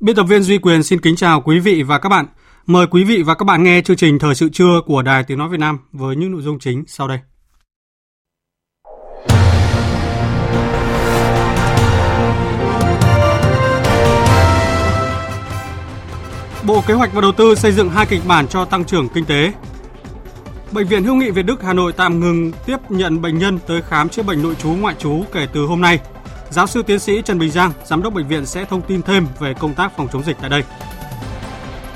Biên tập viên Duy Quyền xin kính chào quý vị và các bạn. Mời quý vị và các bạn nghe chương trình Thời sự trưa của Đài Tiếng Nói Việt Nam với những nội dung chính sau đây. Bộ Kế hoạch và Đầu tư xây dựng hai kịch bản cho tăng trưởng kinh tế. Bệnh viện Hữu nghị Việt Đức Hà Nội tạm ngừng tiếp nhận bệnh nhân tới khám chữa bệnh nội trú ngoại trú kể từ hôm nay Giáo sư tiến sĩ Trần Bình Giang, giám đốc bệnh viện sẽ thông tin thêm về công tác phòng chống dịch tại đây.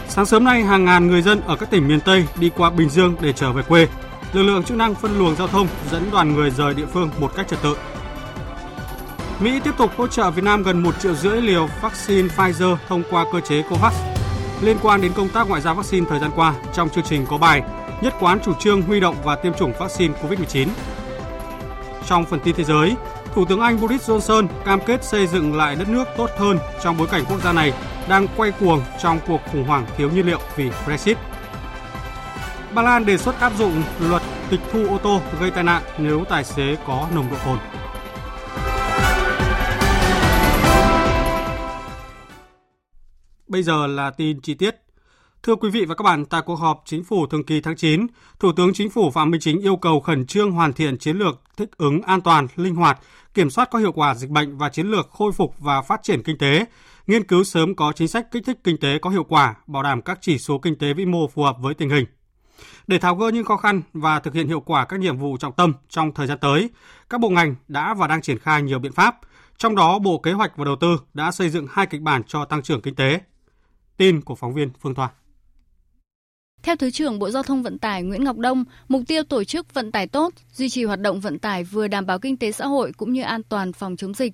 Sáng sớm nay, hàng ngàn người dân ở các tỉnh miền Tây đi qua Bình Dương để trở về quê. Lực lượng chức năng phân luồng giao thông dẫn đoàn người rời địa phương một cách trật tự. Mỹ tiếp tục hỗ trợ Việt Nam gần 1 triệu rưỡi liều vaccine Pfizer thông qua cơ chế COVAX. Liên quan đến công tác ngoại giao vaccine thời gian qua, trong chương trình có bài nhất quán chủ trương huy động và tiêm chủng vaccine COVID-19. Trong phần tin thế giới, Thủ tướng Anh Boris Johnson cam kết xây dựng lại đất nước tốt hơn trong bối cảnh quốc gia này đang quay cuồng trong cuộc khủng hoảng thiếu nhiên liệu vì Brexit. Ba Lan đề xuất áp dụng luật tịch thu ô tô gây tai nạn nếu tài xế có nồng độ cồn. Bây giờ là tin chi tiết. Thưa quý vị và các bạn, tại cuộc họp chính phủ thường kỳ tháng 9, Thủ tướng Chính phủ Phạm Minh Chính yêu cầu khẩn trương hoàn thiện chiến lược thích ứng an toàn, linh hoạt, kiểm soát có hiệu quả dịch bệnh và chiến lược khôi phục và phát triển kinh tế, nghiên cứu sớm có chính sách kích thích kinh tế có hiệu quả, bảo đảm các chỉ số kinh tế vĩ mô phù hợp với tình hình. Để tháo gỡ những khó khăn và thực hiện hiệu quả các nhiệm vụ trọng tâm trong thời gian tới, các bộ ngành đã và đang triển khai nhiều biện pháp, trong đó Bộ Kế hoạch và Đầu tư đã xây dựng hai kịch bản cho tăng trưởng kinh tế. Tin của phóng viên Phương Thoa. Theo Thứ trưởng Bộ Giao thông Vận tải Nguyễn Ngọc Đông, mục tiêu tổ chức vận tải tốt, duy trì hoạt động vận tải vừa đảm bảo kinh tế xã hội cũng như an toàn phòng chống dịch.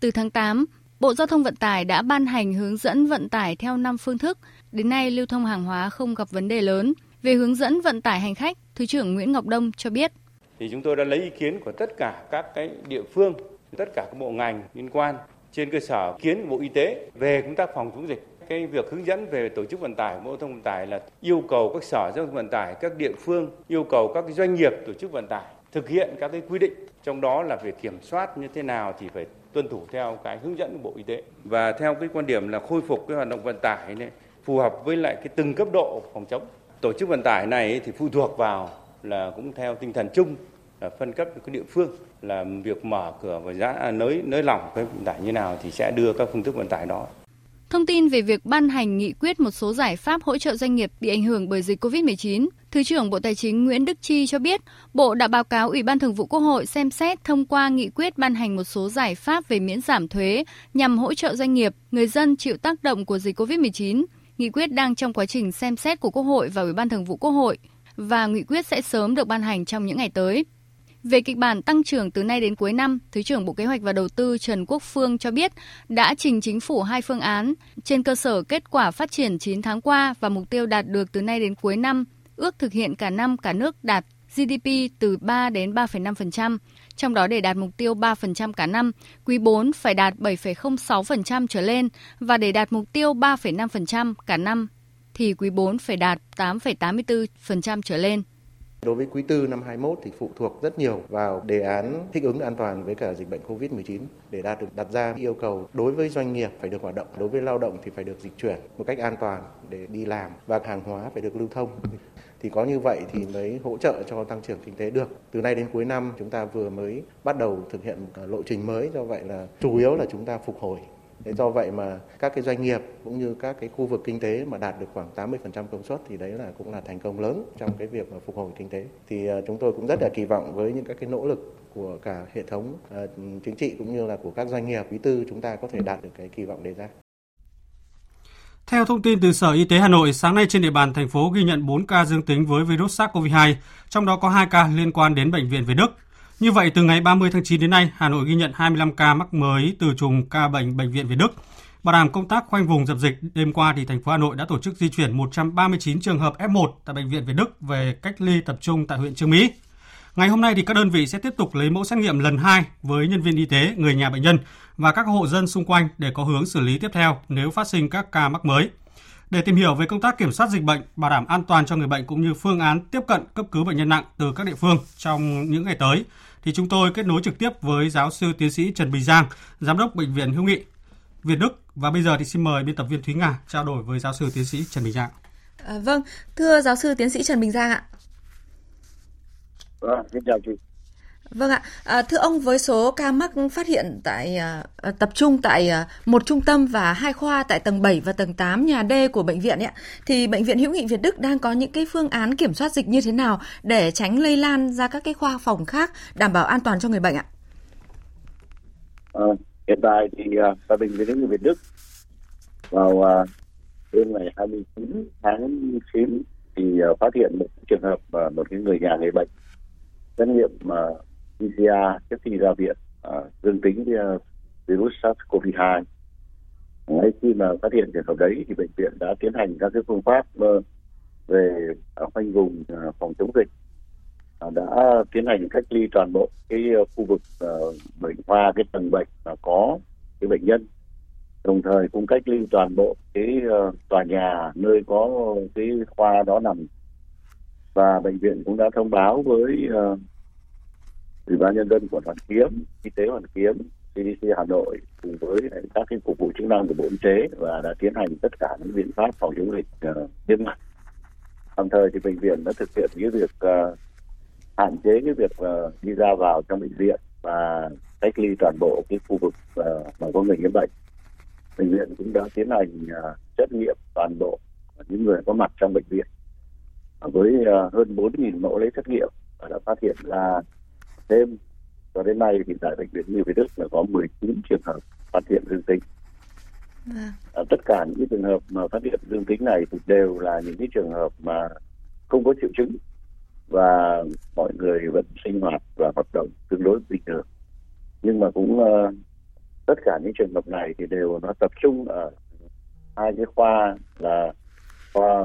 Từ tháng 8, Bộ Giao thông Vận tải đã ban hành hướng dẫn vận tải theo 5 phương thức. Đến nay, lưu thông hàng hóa không gặp vấn đề lớn. Về hướng dẫn vận tải hành khách, Thứ trưởng Nguyễn Ngọc Đông cho biết. Thì chúng tôi đã lấy ý kiến của tất cả các cái địa phương, tất cả các bộ ngành liên quan trên cơ sở kiến Bộ Y tế về công tác phòng chống dịch cái việc hướng dẫn về tổ chức vận tải, bộ giao thông vận tải là yêu cầu các sở giao thông vận tải, các địa phương, yêu cầu các doanh nghiệp tổ chức vận tải thực hiện các cái quy định. Trong đó là về kiểm soát như thế nào thì phải tuân thủ theo cái hướng dẫn của bộ y tế. Và theo cái quan điểm là khôi phục cái hoạt động vận tải này phù hợp với lại cái từng cấp độ phòng chống. Tổ chức vận tải này thì phụ thuộc vào là cũng theo tinh thần chung là phân cấp cái địa phương, là việc mở cửa và giá à, nới nới lỏng cái vận tải như nào thì sẽ đưa các phương thức vận tải đó. Thông tin về việc ban hành nghị quyết một số giải pháp hỗ trợ doanh nghiệp bị ảnh hưởng bởi dịch COVID-19, Thứ trưởng Bộ Tài chính Nguyễn Đức Chi cho biết, Bộ đã báo cáo Ủy ban Thường vụ Quốc hội xem xét thông qua nghị quyết ban hành một số giải pháp về miễn giảm thuế nhằm hỗ trợ doanh nghiệp, người dân chịu tác động của dịch COVID-19. Nghị quyết đang trong quá trình xem xét của Quốc hội và Ủy ban Thường vụ Quốc hội và nghị quyết sẽ sớm được ban hành trong những ngày tới. Về kịch bản tăng trưởng từ nay đến cuối năm, Thứ trưởng Bộ Kế hoạch và Đầu tư Trần Quốc Phương cho biết đã trình chính phủ hai phương án trên cơ sở kết quả phát triển 9 tháng qua và mục tiêu đạt được từ nay đến cuối năm, ước thực hiện cả năm cả nước đạt GDP từ 3 đến 3,5%, trong đó để đạt mục tiêu 3% cả năm, quý 4 phải đạt 7,06% trở lên và để đạt mục tiêu 3,5% cả năm thì quý 4 phải đạt 8,84% trở lên. Đối với quý tư năm 21 thì phụ thuộc rất nhiều vào đề án thích ứng an toàn với cả dịch bệnh Covid-19 để đạt được đặt ra yêu cầu đối với doanh nghiệp phải được hoạt động, đối với lao động thì phải được dịch chuyển một cách an toàn để đi làm và hàng hóa phải được lưu thông. Thì có như vậy thì mới hỗ trợ cho tăng trưởng kinh tế được. Từ nay đến cuối năm chúng ta vừa mới bắt đầu thực hiện lộ trình mới do vậy là chủ yếu là chúng ta phục hồi Thế do vậy mà các cái doanh nghiệp cũng như các cái khu vực kinh tế mà đạt được khoảng 80% công suất thì đấy là cũng là thành công lớn trong cái việc mà phục hồi kinh tế. Thì ờ, chúng tôi cũng rất là kỳ vọng với những các cái nỗ lực của cả hệ thống ờ, chính trị cũng như là của các doanh nghiệp quý tư chúng ta có thể đạt được cái kỳ vọng đề ra. Theo thông tin từ Sở Y tế Hà Nội, sáng nay trên địa bàn thành phố ghi nhận 4 ca dương tính với virus SARS-CoV-2, trong đó có 2 ca liên quan đến bệnh viện Việt Đức. Như vậy, từ ngày 30 tháng 9 đến nay, Hà Nội ghi nhận 25 ca mắc mới từ chùm ca bệnh bệnh viện Việt Đức. Bảo đảm công tác khoanh vùng dập dịch, đêm qua thì thành phố Hà Nội đã tổ chức di chuyển 139 trường hợp F1 tại bệnh viện Việt Đức về cách ly tập trung tại huyện Trương Mỹ. Ngày hôm nay thì các đơn vị sẽ tiếp tục lấy mẫu xét nghiệm lần 2 với nhân viên y tế, người nhà bệnh nhân và các hộ dân xung quanh để có hướng xử lý tiếp theo nếu phát sinh các ca mắc mới. Để tìm hiểu về công tác kiểm soát dịch bệnh, bảo đảm an toàn cho người bệnh cũng như phương án tiếp cận cấp cứu bệnh nhân nặng từ các địa phương trong những ngày tới, thì chúng tôi kết nối trực tiếp với giáo sư tiến sĩ Trần Bình Giang, giám đốc bệnh viện Hữu nghị Việt Đức và bây giờ thì xin mời biên tập viên Thúy Nga trao đổi với giáo sư tiến sĩ Trần Bình Giang. À, vâng, thưa giáo sư tiến sĩ Trần Bình Giang ạ. Vâng, xin chào chị. Vâng ạ, à, thưa ông với số ca mắc phát hiện tại à, à tập trung tại à, một trung tâm và hai khoa tại tầng 7 và tầng 8 nhà D của bệnh viện ấy, thì bệnh viện Hữu nghị Việt Đức đang có những cái phương án kiểm soát dịch như thế nào để tránh lây lan ra các cái khoa phòng khác đảm bảo an toàn cho người bệnh ạ? À, hiện tại thì uh, tại bệnh viện Hữu nghị Việt Đức vào uh, đêm ngày 29 tháng 9 thì uh, phát hiện một trường hợp uh, một cái người nhà người bệnh xét nghiệm mà uh, PCR trước khi ra viện à, dương tính với à, virus SARS-CoV-2. Ngay khi mà phát hiện trường hợp đấy thì bệnh viện đã tiến hành các cái phương pháp ờ, về à, khoanh vùng à, phòng chống dịch. Đã tiến hành cách ly toàn bộ cái ờ, khu vực uh, bệnh khoa cái tầng bệnh mà có cái bệnh nhân. Đồng thời cũng cách ly toàn bộ cái uh, tòa nhà nơi có cái khoa đó nằm. Và bệnh viện cũng đã thông báo với uh, ủy ban nhân dân quận hoàn kiếm y tế hoàn kiếm cdc hà nội cùng với các cái cục vụ chức năng của bộ y tế và đã tiến hành tất cả những biện pháp phòng chống dịch uh, nghiêm ngặt. Đồng thời thì bệnh viện đã thực hiện cái việc uh, hạn chế cái việc uh, đi ra vào trong bệnh viện và cách ly toàn bộ cái khu vực uh, mà có người nhiễm bệnh. Bệnh viện cũng đã tiến hành uh, xét nghiệm toàn bộ những người có mặt trong bệnh viện. Với uh, hơn 4.000 mẫu lấy xét nghiệm và đã phát hiện ra thêm cho đến nay thì tại bệnh viện Nhi Việt Đức là có 19 trường hợp phát hiện dương tính. À. À, tất cả những trường hợp mà phát hiện dương tính này thì đều là những cái trường hợp mà không có triệu chứng và mọi người vẫn sinh hoạt và hoạt động tương đối bình thường. Nhưng mà cũng uh, tất cả những trường hợp này thì đều nó tập trung ở hai cái khoa là khoa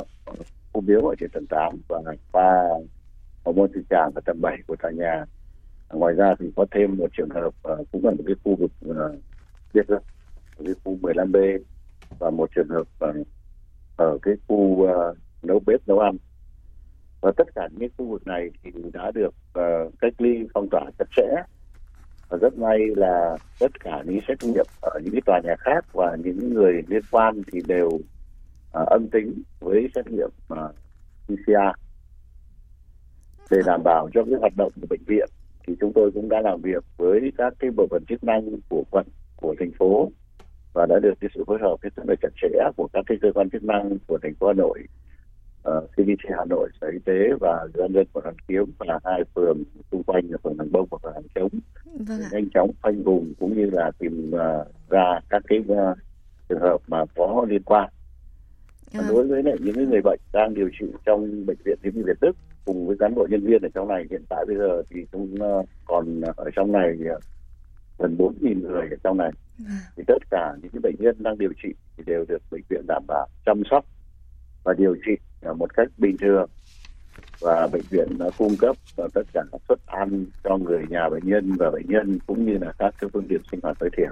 ung biếu ở trên tầng 8 và khoa hormone trực tràng ở tầng 7 của tòa nhà ngoài ra thì có thêm một trường hợp uh, cũng ở một cái khu vực ờ, uh, biệt cái khu 15B và một trường hợp uh, ở cái khu uh, nấu bếp nấu ăn. Và tất cả những khu vực này thì đã được uh, cách ly phong tỏa chặt chẽ. Và rất may là tất cả những xét nghiệm ở những cái tòa nhà khác và những người liên quan thì đều uh, âm tính với xét nghiệm uh, PCR để đảm bảo cho cái hoạt động của bệnh viện thì chúng tôi cũng đã làm việc với các cái bộ phận chức năng của quận của thành phố và đã được cái sự phối hợp rất là chặt chẽ của các cái cơ quan chức năng của thành phố Hà Nội, uh, CDC Hà Nội, Sở Y tế và dân dân quận Hoàn Kiếm và hai phường xung quanh là phường Hàng Bông và phường Hàng Chống vâng nhanh chóng khoanh vùng cũng như là tìm uh, ra các cái uh, trường hợp mà có liên quan. À. Đối với lại những người bệnh đang điều trị trong bệnh viện Hữu nghị Việt Đức cùng với cán bộ nhân viên ở trong này. Hiện tại bây giờ thì cũng ờ, còn ở trong này ờ, gần 4.000 người ở trong này. Thì tất cả những cái bệnh nhân đang điều trị thì đều được bệnh viện đảm bảo chăm sóc và điều trị một cách bình thường. Và bệnh viện đã cung cấp tất cả các suất ăn cho người nhà bệnh nhân và bệnh nhân cũng như là các cái phương tiện sinh hoạt tối thiểu.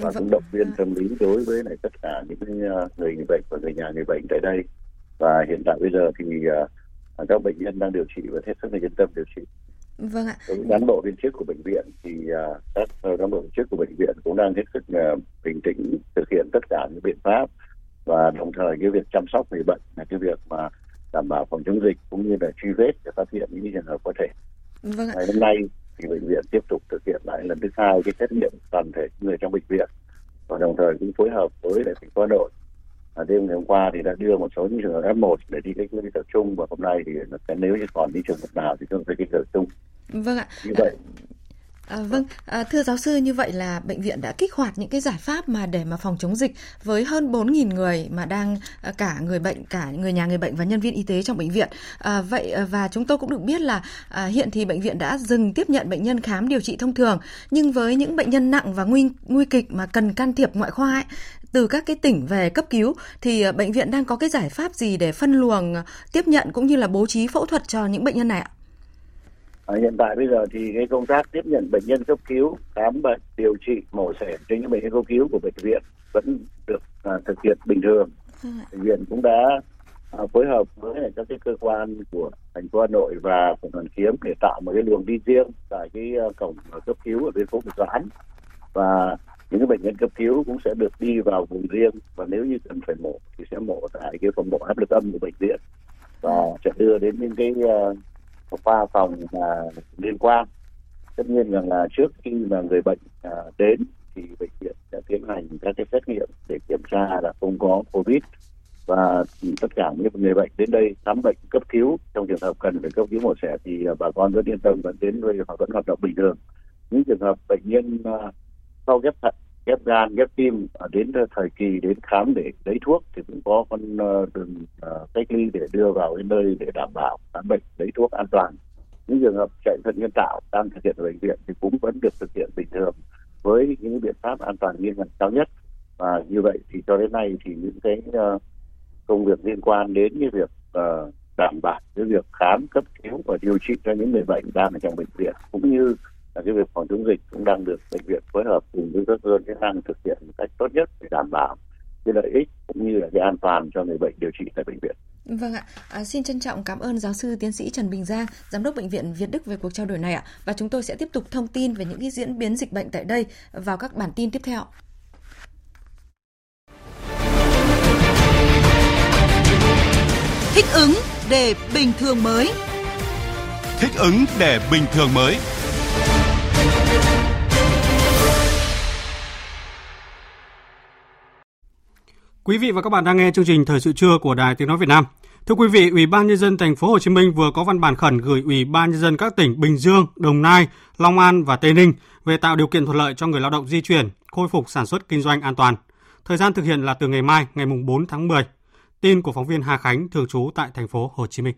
Và cũng động viên tâm lý đối với lại tất cả những ờ, người người bệnh và người nhà người bệnh tại đây. Và hiện tại bây giờ thì các bệnh nhân đang điều trị và hết sức là yên tâm điều trị. Vâng ạ. Cán bộ viên chức của bệnh viện thì uh, các cán bộ viên chức của bệnh viện cũng đang hết sức uh, bình tĩnh thực hiện tất cả những biện pháp và đồng thời cái việc chăm sóc người bệnh là cái việc mà đảm bảo phòng chống dịch cũng như là truy vết để phát hiện những trường hợp có thể. Vâng ạ. Ngày hôm nay thì bệnh viện tiếp tục thực hiện lại lần thứ hai cái xét nghiệm toàn thể người trong bệnh viện và đồng thời cũng phối hợp với thành phố Hà Nội à, đêm ngày hôm qua thì đã đưa một số những trường hợp F1 để đi cách ly tập trung và hôm nay thì nếu như còn đi trường hợp nào thì chúng tôi cách ly tập trung. Vâng ạ. Như vậy À, vâng, à, thưa giáo sư như vậy là bệnh viện đã kích hoạt những cái giải pháp mà để mà phòng chống dịch với hơn 4.000 người mà đang à, cả người bệnh, cả người nhà người bệnh và nhân viên y tế trong bệnh viện. À, vậy à, và chúng tôi cũng được biết là à, hiện thì bệnh viện đã dừng tiếp nhận bệnh nhân khám điều trị thông thường, nhưng với những bệnh nhân nặng và nguy nguy kịch mà cần can thiệp ngoại khoa ấy, từ các cái tỉnh về cấp cứu thì à, bệnh viện đang có cái giải pháp gì để phân luồng tiếp nhận cũng như là bố trí phẫu thuật cho những bệnh nhân này ạ? À, hiện tại bây giờ thì cái công tác tiếp nhận bệnh nhân cấp cứu, khám bệnh, điều trị, mổ xẻ trên những bệnh nhân cấp cứu của bệnh viện vẫn được à, thực hiện bình thường. Bệnh viện cũng đã à, phối hợp với các cái cơ quan của thành phố Hà Nội và quận Hoàn Kiếm để tạo một cái đường đi riêng tại cái uh, cổng cấp cứu ở bên phố Việt Doãn và những bệnh nhân cấp cứu cũng sẽ được đi vào vùng riêng và nếu như cần phải mổ thì sẽ mổ tại cái phòng mổ áp lực âm của bệnh viện và sẽ đưa đến những cái uh, khoa phòng mà liên quan. Tất nhiên rằng là trước khi mà người bệnh uh, đến thì bệnh viện sẽ tiến hành các cái xét nghiệm để kiểm tra là không có covid và tất cả những người bệnh đến đây khám bệnh cấp cứu. Trong trường hợp cần phải cấp cứu mổ xẻ thì ờ, bà con vẫn yên tâm vẫn đến với họ vẫn hoạt động bình thường. Những trường hợp bệnh nhân uh, sau ghép thận, ghép gan, ghép tim à, đến ờ, thời kỳ đến khám để lấy thuốc thì cũng có con ờ, đường ờ, cách ly để đưa vào cái nơi để đảm bảo khám bệnh, lấy thuốc an toàn. Những trường hợp chạy thận nhân tạo đang thực hiện ở bệnh viện thì cũng vẫn được thực hiện bình thường với những biện pháp an toàn nghiêm ngặt cao nhất. Và như vậy thì cho đến nay thì những cái công việc liên quan đến cái việc đảm bảo cái việc khám cấp cứu và điều trị cho những người bệnh đang ở trong bệnh viện cũng như là cái việc phòng chống dịch cũng đang được bệnh viện phối hợp cùng với các cơ quan chức năng thực hiện một cách tốt nhất để đảm bảo cái lợi ích cũng như là cái an toàn cho người bệnh điều trị tại bệnh viện. Vâng ạ, à, xin trân trọng cảm ơn giáo sư tiến sĩ Trần Bình Giang, giám đốc bệnh viện Việt Đức về cuộc trao đổi này ạ. Và chúng tôi sẽ tiếp tục thông tin về những cái diễn biến dịch bệnh tại đây vào các bản tin tiếp theo. Thích ứng để bình thường mới. Thích ứng để bình thường mới. Quý vị và các bạn đang nghe chương trình Thời sự trưa của Đài Tiếng nói Việt Nam. Thưa quý vị, Ủy ban nhân dân thành phố Hồ Chí Minh vừa có văn bản khẩn gửi Ủy ban nhân dân các tỉnh Bình Dương, Đồng Nai, Long An và Tây Ninh về tạo điều kiện thuận lợi cho người lao động di chuyển, khôi phục sản xuất kinh doanh an toàn. Thời gian thực hiện là từ ngày mai, ngày 4 tháng 10. Tin của phóng viên Hà Khánh thường trú tại thành phố Hồ Chí Minh.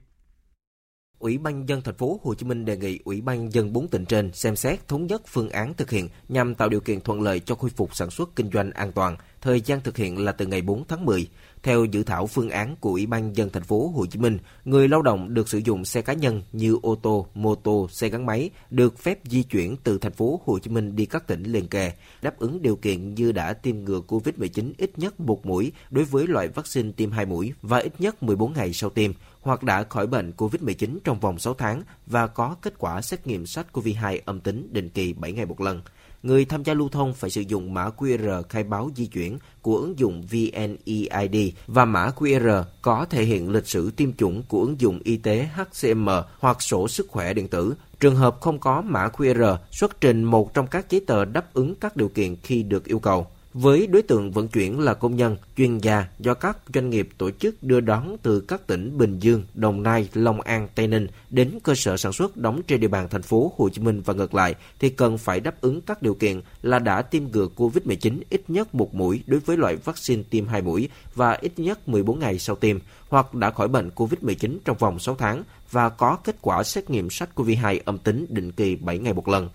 Ủy ban dân thành phố Hồ Chí Minh đề nghị Ủy ban dân bốn tỉnh trên xem xét thống nhất phương án thực hiện nhằm tạo điều kiện thuận lợi cho khôi phục sản xuất kinh doanh an toàn. Thời gian thực hiện là từ ngày 4 tháng 10. Theo dự thảo phương án của Ủy ban dân thành phố Hồ Chí Minh, người lao động được sử dụng xe cá nhân như ô tô, mô tô, xe gắn máy được phép di chuyển từ thành phố Hồ Chí Minh đi các tỉnh liền kề, đáp ứng điều kiện như đã tiêm ngừa COVID-19 ít nhất một mũi đối với loại vaccine tiêm hai mũi và ít nhất 14 ngày sau tiêm hoặc đã khỏi bệnh COVID-19 trong vòng 6 tháng và có kết quả xét nghiệm SARS-CoV-2 âm tính định kỳ 7 ngày một lần. Người tham gia lưu thông phải sử dụng mã QR khai báo di chuyển của ứng dụng VNEID và mã QR có thể hiện lịch sử tiêm chủng của ứng dụng y tế HCM hoặc sổ sức khỏe điện tử. Trường hợp không có mã QR, xuất trình một trong các giấy tờ đáp ứng các điều kiện khi được yêu cầu với đối tượng vận chuyển là công nhân, chuyên gia do các doanh nghiệp tổ chức đưa đón từ các tỉnh Bình Dương, Đồng Nai, Long An, Tây Ninh đến cơ sở sản xuất đóng trên địa bàn thành phố Hồ Chí Minh và ngược lại thì cần phải đáp ứng các điều kiện là đã tiêm ngừa COVID-19 ít nhất một mũi đối với loại vaccine tiêm hai mũi và ít nhất 14 ngày sau tiêm hoặc đã khỏi bệnh COVID-19 trong vòng 6 tháng và có kết quả xét nghiệm SARS-CoV-2 âm tính định kỳ 7 ngày một lần.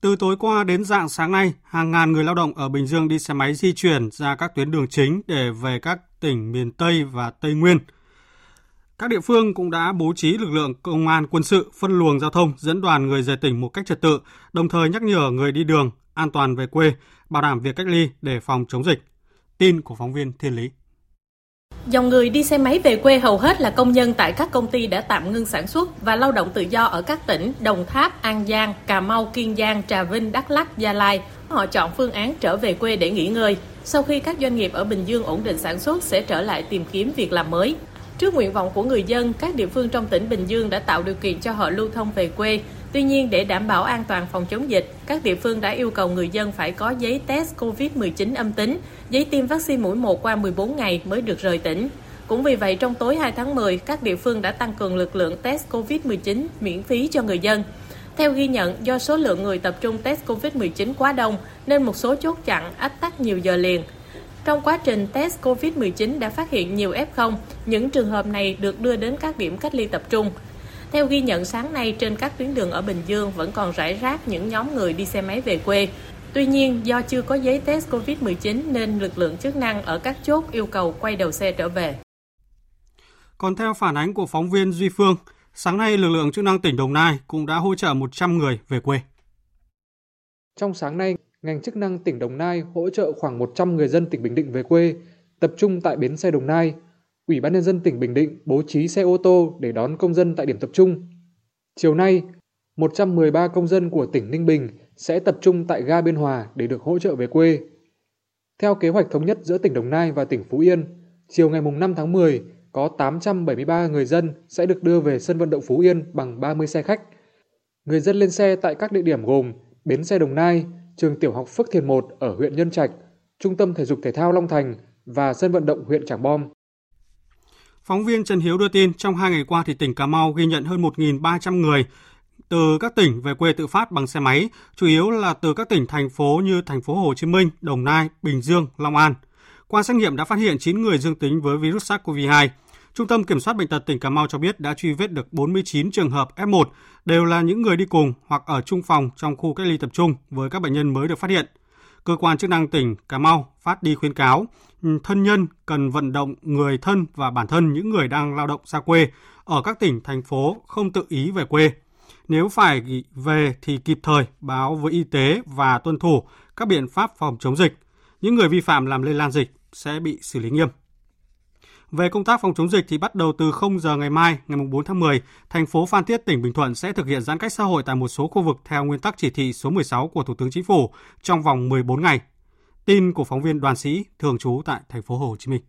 Từ tối qua đến dạng sáng nay, hàng ngàn người lao động ở Bình Dương đi xe máy di chuyển ra các tuyến đường chính để về các tỉnh miền Tây và Tây Nguyên. Các địa phương cũng đã bố trí lực lượng công an quân sự phân luồng giao thông dẫn đoàn người rời tỉnh một cách trật tự, đồng thời nhắc nhở người đi đường an toàn về quê, bảo đảm việc cách ly để phòng chống dịch. Tin của phóng viên Thiên Lý. Dòng người đi xe máy về quê hầu hết là công nhân tại các công ty đã tạm ngưng sản xuất và lao động tự do ở các tỉnh Đồng Tháp, An Giang, Cà Mau, Kiên Giang, Trà Vinh, Đắk Lắk, Gia Lai. Họ chọn phương án trở về quê để nghỉ ngơi. Sau khi các doanh nghiệp ở Bình Dương ổn định sản xuất sẽ trở lại tìm kiếm việc làm mới. Trước nguyện vọng của người dân, các địa phương trong tỉnh Bình Dương đã tạo điều kiện cho họ lưu thông về quê. Tuy nhiên, để đảm bảo an toàn phòng chống dịch, các địa phương đã yêu cầu người dân phải có giấy test COVID-19 âm tính, giấy tiêm vaccine mũi 1 qua 14 ngày mới được rời tỉnh. Cũng vì vậy, trong tối 2 tháng 10, các địa phương đã tăng cường lực lượng test COVID-19 miễn phí cho người dân. Theo ghi nhận, do số lượng người tập trung test COVID-19 quá đông, nên một số chốt chặn ách tắc nhiều giờ liền. Trong quá trình test COVID-19 đã phát hiện nhiều F0, những trường hợp này được đưa đến các điểm cách ly tập trung. Theo ghi nhận sáng nay trên các tuyến đường ở Bình Dương vẫn còn rải rác những nhóm người đi xe máy về quê. Tuy nhiên, do chưa có giấy test COVID-19 nên lực lượng chức năng ở các chốt yêu cầu quay đầu xe trở về. Còn theo phản ánh của phóng viên Duy Phương, sáng nay lực lượng chức năng tỉnh Đồng Nai cũng đã hỗ trợ 100 người về quê. Trong sáng nay, ngành chức năng tỉnh Đồng Nai hỗ trợ khoảng 100 người dân tỉnh Bình Định về quê, tập trung tại bến xe Đồng Nai. Ủy ban nhân dân tỉnh Bình Định bố trí xe ô tô để đón công dân tại điểm tập trung. Chiều nay, 113 công dân của tỉnh Ninh Bình sẽ tập trung tại ga Biên Hòa để được hỗ trợ về quê. Theo kế hoạch thống nhất giữa tỉnh Đồng Nai và tỉnh Phú Yên, chiều ngày 5 tháng 10, có 873 người dân sẽ được đưa về sân vận động Phú Yên bằng 30 xe khách. Người dân lên xe tại các địa điểm gồm Bến xe Đồng Nai, trường tiểu học Phước Thiền 1 ở huyện Nhân Trạch, Trung tâm Thể dục Thể thao Long Thành và sân vận động huyện Trảng Bom. Phóng viên Trần Hiếu đưa tin, trong hai ngày qua thì tỉnh Cà Mau ghi nhận hơn 1.300 người từ các tỉnh về quê tự phát bằng xe máy, chủ yếu là từ các tỉnh thành phố như thành phố Hồ Chí Minh, Đồng Nai, Bình Dương, Long An. Qua xét nghiệm đã phát hiện 9 người dương tính với virus SARS-CoV-2. Trung tâm Kiểm soát Bệnh tật tỉnh Cà Mau cho biết đã truy vết được 49 trường hợp F1, đều là những người đi cùng hoặc ở chung phòng trong khu cách ly tập trung với các bệnh nhân mới được phát hiện. Cơ quan chức năng tỉnh Cà Mau phát đi khuyến cáo ừ, thân nhân cần vận động người thân và bản thân những người đang lao động xa quê ở các tỉnh, thành phố không tự ý về quê. Nếu phải về thì kịp thời báo với y tế và tuân thủ các biện pháp phòng chống dịch. Những người vi phạm làm lây lan dịch sẽ bị xử lý nghiêm. Về công tác phòng chống dịch thì bắt đầu từ 0 giờ ngày mai, ngày 4 tháng 10, thành phố Phan Thiết, tỉnh Bình Thuận sẽ thực hiện giãn cách xã hội tại một số khu vực theo nguyên tắc chỉ thị số 16 của Thủ tướng Chính phủ trong vòng 14 ngày. Tin của phóng viên Đoàn Sĩ, thường trú tại thành phố Hồ Chí Minh.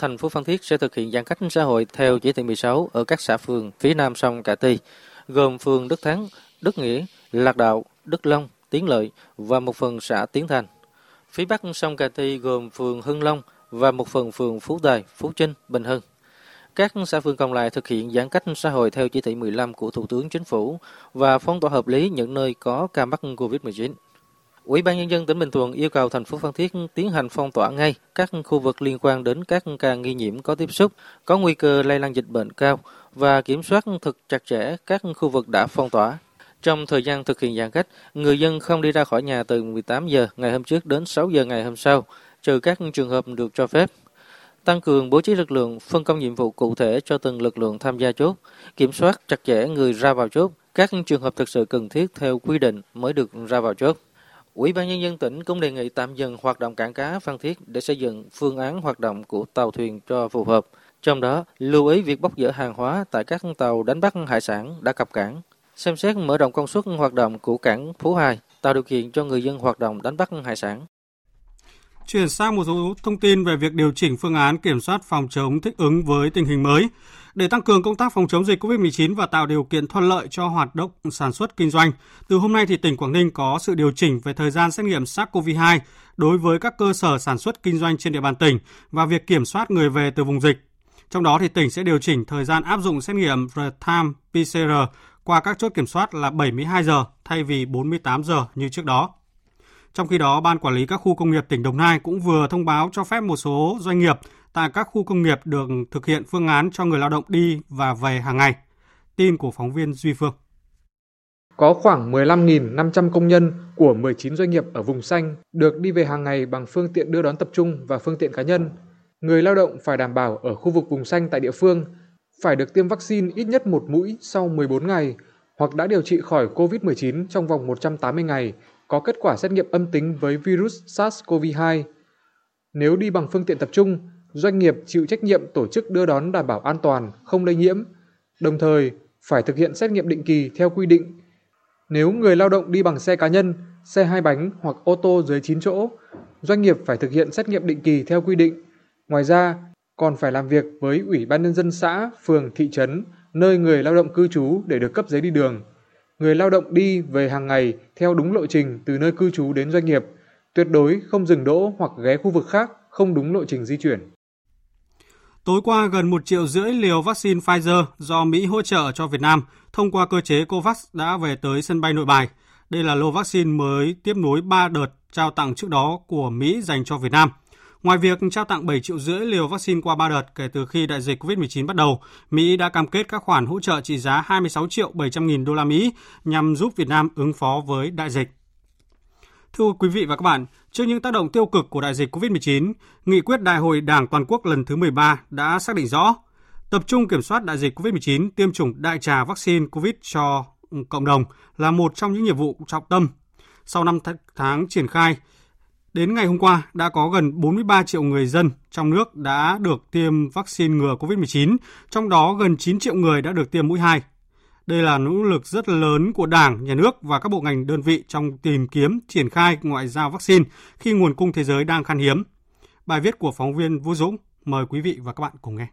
Thành phố Phan Thiết sẽ thực hiện giãn cách xã hội theo chỉ thị 16 ở các xã phường phía nam sông Cà Ti, gồm phường Đức Thắng, Đức Nghĩa, Lạc Đạo, Đức Long, Tiến Lợi và một phần xã Tiến Thành. Phía bắc sông Cà Ti gồm phường Hưng Long, và một phần phường Phú Tài, Phú Trinh, Bình Hưng. Các xã phường còn lại thực hiện giãn cách xã hội theo chỉ thị 15 của Thủ tướng Chính phủ và phong tỏa hợp lý những nơi có ca mắc COVID-19. Ủy ban Nhân dân tỉnh Bình Thuận yêu cầu thành phố Phan Thiết tiến hành phong tỏa ngay các khu vực liên quan đến các ca nghi nhiễm có tiếp xúc, có nguy cơ lây lan dịch bệnh cao và kiểm soát thực chặt chẽ các khu vực đã phong tỏa. Trong thời gian thực hiện giãn cách, người dân không đi ra khỏi nhà từ 18 giờ ngày hôm trước đến 6 giờ ngày hôm sau, trừ các trường hợp được cho phép. Tăng cường bố trí lực lượng, phân công nhiệm vụ cụ thể cho từng lực lượng tham gia chốt, kiểm soát chặt chẽ người ra vào chốt, các trường hợp thực sự cần thiết theo quy định mới được ra vào chốt. Ủy ban Nhân dân tỉnh cũng đề nghị tạm dừng hoạt động cảng cá Phan Thiết để xây dựng phương án hoạt động của tàu thuyền cho phù hợp. Trong đó, lưu ý việc bốc dỡ hàng hóa tại các tàu đánh bắt hải sản đã cập cảng. Xem xét mở rộng công suất hoạt động của cảng Phú Hai, tạo điều kiện cho người dân hoạt động đánh bắt hải sản. Chuyển sang một số thông tin về việc điều chỉnh phương án kiểm soát phòng chống thích ứng với tình hình mới. Để tăng cường công tác phòng chống dịch COVID-19 và tạo điều kiện thuận lợi cho hoạt động sản xuất kinh doanh, từ hôm nay thì tỉnh Quảng Ninh có sự điều chỉnh về thời gian xét nghiệm SARS-CoV-2 đối với các cơ sở sản xuất kinh doanh trên địa bàn tỉnh và việc kiểm soát người về từ vùng dịch. Trong đó thì tỉnh sẽ điều chỉnh thời gian áp dụng xét nghiệm real-time PCR qua các chốt kiểm soát là 72 giờ thay vì 48 giờ như trước đó. Trong khi đó, Ban Quản lý các khu công nghiệp tỉnh Đồng Nai cũng vừa thông báo cho phép một số doanh nghiệp tại các khu công nghiệp được thực hiện phương án cho người lao động đi và về hàng ngày. Tin của phóng viên Duy Phương. Có khoảng 15.500 công nhân của 19 doanh nghiệp ở vùng xanh được đi về hàng ngày bằng phương tiện đưa đón tập trung và phương tiện cá nhân. Người lao động phải đảm bảo ở khu vực vùng xanh tại địa phương phải được tiêm vaccine ít nhất một mũi sau 14 ngày hoặc đã điều trị khỏi COVID-19 trong vòng 180 ngày có kết quả xét nghiệm âm tính với virus SARS-CoV-2. Nếu đi bằng phương tiện tập trung, doanh nghiệp chịu trách nhiệm tổ chức đưa đón đảm bảo an toàn, không lây nhiễm, đồng thời phải thực hiện xét nghiệm định kỳ theo quy định. Nếu người lao động đi bằng xe cá nhân, xe hai bánh hoặc ô tô dưới 9 chỗ, doanh nghiệp phải thực hiện xét nghiệm định kỳ theo quy định. Ngoài ra, còn phải làm việc với Ủy ban nhân dân xã, phường, thị trấn, nơi người lao động cư trú để được cấp giấy đi đường người lao động đi về hàng ngày theo đúng lộ trình từ nơi cư trú đến doanh nghiệp, tuyệt đối không dừng đỗ hoặc ghé khu vực khác không đúng lộ trình di chuyển. Tối qua, gần 1 triệu rưỡi liều vaccine Pfizer do Mỹ hỗ trợ cho Việt Nam thông qua cơ chế COVAX đã về tới sân bay nội bài. Đây là lô vaccine mới tiếp nối 3 đợt trao tặng trước đó của Mỹ dành cho Việt Nam. Ngoài việc trao tặng 7 triệu rưỡi liều vaccine qua 3 đợt kể từ khi đại dịch COVID-19 bắt đầu, Mỹ đã cam kết các khoản hỗ trợ trị giá 26 triệu 700 nghìn đô la Mỹ nhằm giúp Việt Nam ứng phó với đại dịch. Thưa quý vị và các bạn, trước những tác động tiêu cực của đại dịch COVID-19, Nghị quyết Đại hội Đảng Toàn quốc lần thứ 13 đã xác định rõ tập trung kiểm soát đại dịch COVID-19, tiêm chủng đại trà vaccine COVID cho ừ, cộng đồng là một trong những nhiệm vụ trọng tâm. Sau 5 tháng triển khai, đến ngày hôm qua đã có gần 43 triệu người dân trong nước đã được tiêm vaccine ngừa COVID-19, trong đó gần 9 triệu người đã được tiêm mũi 2. Đây là nỗ lực rất lớn của Đảng, Nhà nước và các bộ ngành đơn vị trong tìm kiếm triển khai ngoại giao vaccine khi nguồn cung thế giới đang khan hiếm. Bài viết của phóng viên Vũ Dũng mời quý vị và các bạn cùng nghe.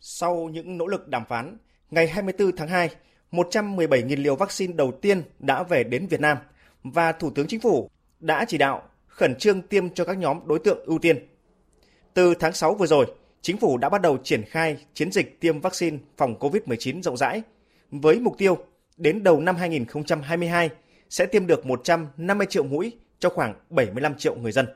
Sau những nỗ lực đàm phán, ngày 24 tháng 2, 117.000 liều vaccine đầu tiên đã về đến Việt Nam và Thủ tướng Chính phủ đã chỉ đạo khẩn trương tiêm cho các nhóm đối tượng ưu tiên. Từ tháng 6 vừa rồi, Chính phủ đã bắt đầu triển khai chiến dịch tiêm vaccine phòng COVID-19 rộng rãi với mục tiêu đến đầu năm 2022 sẽ tiêm được 150 triệu mũi cho khoảng 75 triệu người dân.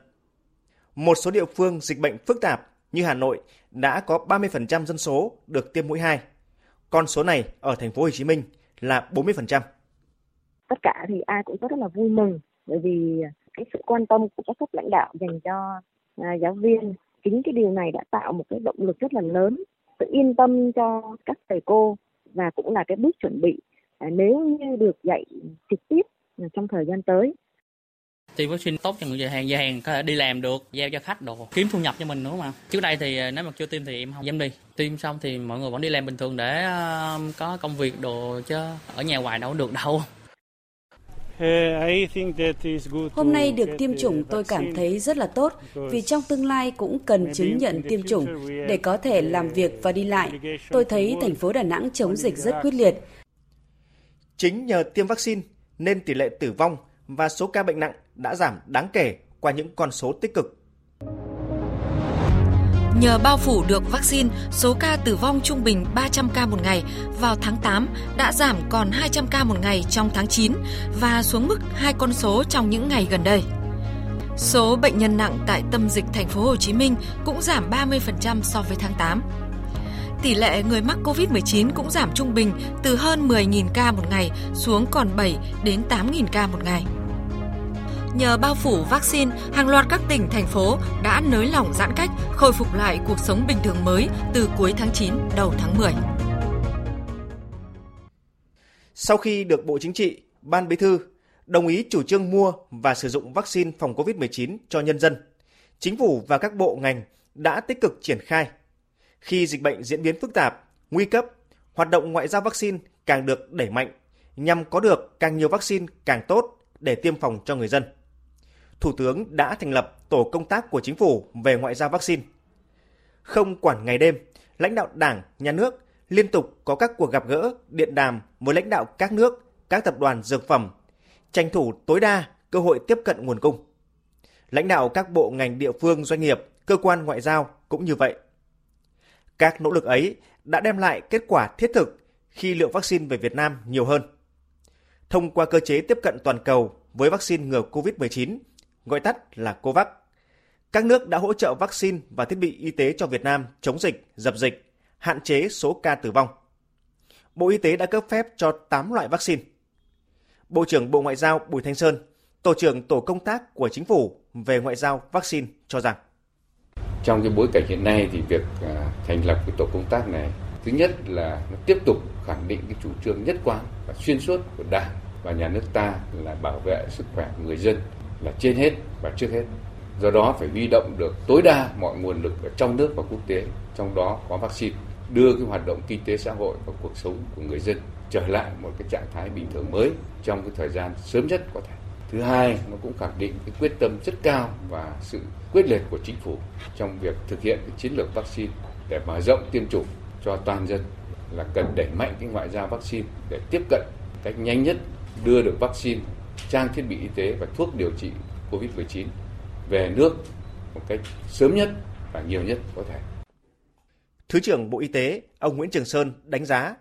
Một số địa phương dịch bệnh phức tạp như Hà Nội đã có 30% dân số được tiêm mũi 2. Con số này ở thành phố Hồ Chí Minh là 40%. Tất cả thì ai cũng rất là vui mừng bởi vì cái sự quan tâm của các cấp lãnh đạo dành cho à, giáo viên. Chính cái điều này đã tạo một cái động lực rất là lớn sự yên tâm cho các thầy cô và cũng là cái bước chuẩn bị à, nếu như được dạy trực tiếp à, trong thời gian tới. Tiêm vaccine tốt cho người hàng gia hàng có thể đi làm được giao cho khách đồ kiếm thu nhập cho mình nữa mà. Trước đây thì à, nếu mà chưa tiêm thì em không dám đi. Tiêm xong thì mọi người vẫn đi làm bình thường để à, có công việc đồ chứ ở nhà hoài đâu được đâu. Hôm nay được tiêm chủng tôi cảm thấy rất là tốt vì trong tương lai cũng cần chứng nhận tiêm chủng để có thể làm việc và đi lại. Tôi thấy thành phố Đà Nẵng chống dịch rất quyết liệt. Chính nhờ tiêm vaccine nên tỷ lệ tử vong và số ca bệnh nặng đã giảm đáng kể qua những con số tích cực. Nhờ bao phủ được vaccine, số ca tử vong trung bình 300 ca một ngày vào tháng 8 đã giảm còn 200 ca một ngày trong tháng 9 và xuống mức hai con số trong những ngày gần đây. Số bệnh nhân nặng tại tâm dịch thành phố Hồ Chí Minh cũng giảm 30% so với tháng 8. Tỷ lệ người mắc COVID-19 cũng giảm trung bình từ hơn 10.000 ca một ngày xuống còn 7 đến 8.000 ca một ngày. Nhờ bao phủ vaccine, hàng loạt các tỉnh, thành phố đã nới lỏng giãn cách, khôi phục lại cuộc sống bình thường mới từ cuối tháng 9 đầu tháng 10. Sau khi được Bộ Chính trị, Ban Bí thư đồng ý chủ trương mua và sử dụng vaccine phòng COVID-19 cho nhân dân, chính phủ và các bộ ngành đã tích cực triển khai. Khi dịch bệnh diễn biến phức tạp, nguy cấp, hoạt động ngoại giao vaccine càng được đẩy mạnh nhằm có được càng nhiều vaccine càng tốt để tiêm phòng cho người dân. Thủ tướng đã thành lập tổ công tác của chính phủ về ngoại giao vaccine. Không quản ngày đêm, lãnh đạo Đảng, Nhà nước liên tục có các cuộc gặp gỡ, điện đàm với lãnh đạo các nước, các tập đoàn dược phẩm, tranh thủ tối đa cơ hội tiếp cận nguồn cung. Lãnh đạo các bộ ngành địa phương doanh nghiệp, cơ quan ngoại giao cũng như vậy. Các nỗ lực ấy đã đem lại kết quả thiết thực khi lượng vaccine về Việt Nam nhiều hơn. Thông qua cơ chế tiếp cận toàn cầu với vaccine ngừa COVID-19 gọi tắt là COVAX. Các nước đã hỗ trợ vaccine và thiết bị y tế cho Việt Nam chống dịch, dập dịch, hạn chế số ca tử vong. Bộ Y tế đã cấp phép cho 8 loại vaccine. Bộ trưởng Bộ Ngoại giao Bùi Thanh Sơn, Tổ trưởng Tổ công tác của Chính phủ về ngoại giao vaccine cho rằng Trong cái bối cảnh hiện nay thì việc à, thành lập cái tổ công tác này thứ nhất là nó tiếp tục khẳng định cái chủ trương nhất quán và xuyên suốt của Đảng và nhà nước ta là bảo vệ sức khỏe của người dân là trên hết và trước hết. Do đó phải huy động được tối đa mọi nguồn lực ở trong nước và quốc tế, trong đó có vaccine, đưa cái hoạt động kinh tế xã hội và cuộc sống của người dân trở lại một cái trạng thái bình thường mới trong cái thời gian sớm nhất có thể. Thứ hai, nó cũng khẳng định cái quyết tâm rất cao và sự quyết liệt của chính phủ trong việc thực hiện cái chiến lược vaccine để mở rộng tiêm chủng cho toàn dân là cần đẩy mạnh cái ngoại giao vaccine để tiếp cận cách nhanh nhất đưa được vaccine, trang thiết bị y tế và thuốc điều trị COVID-19 về nước một cách sớm nhất và nhiều nhất có thể. Thứ trưởng Bộ Y tế ông Nguyễn Trường Sơn đánh giá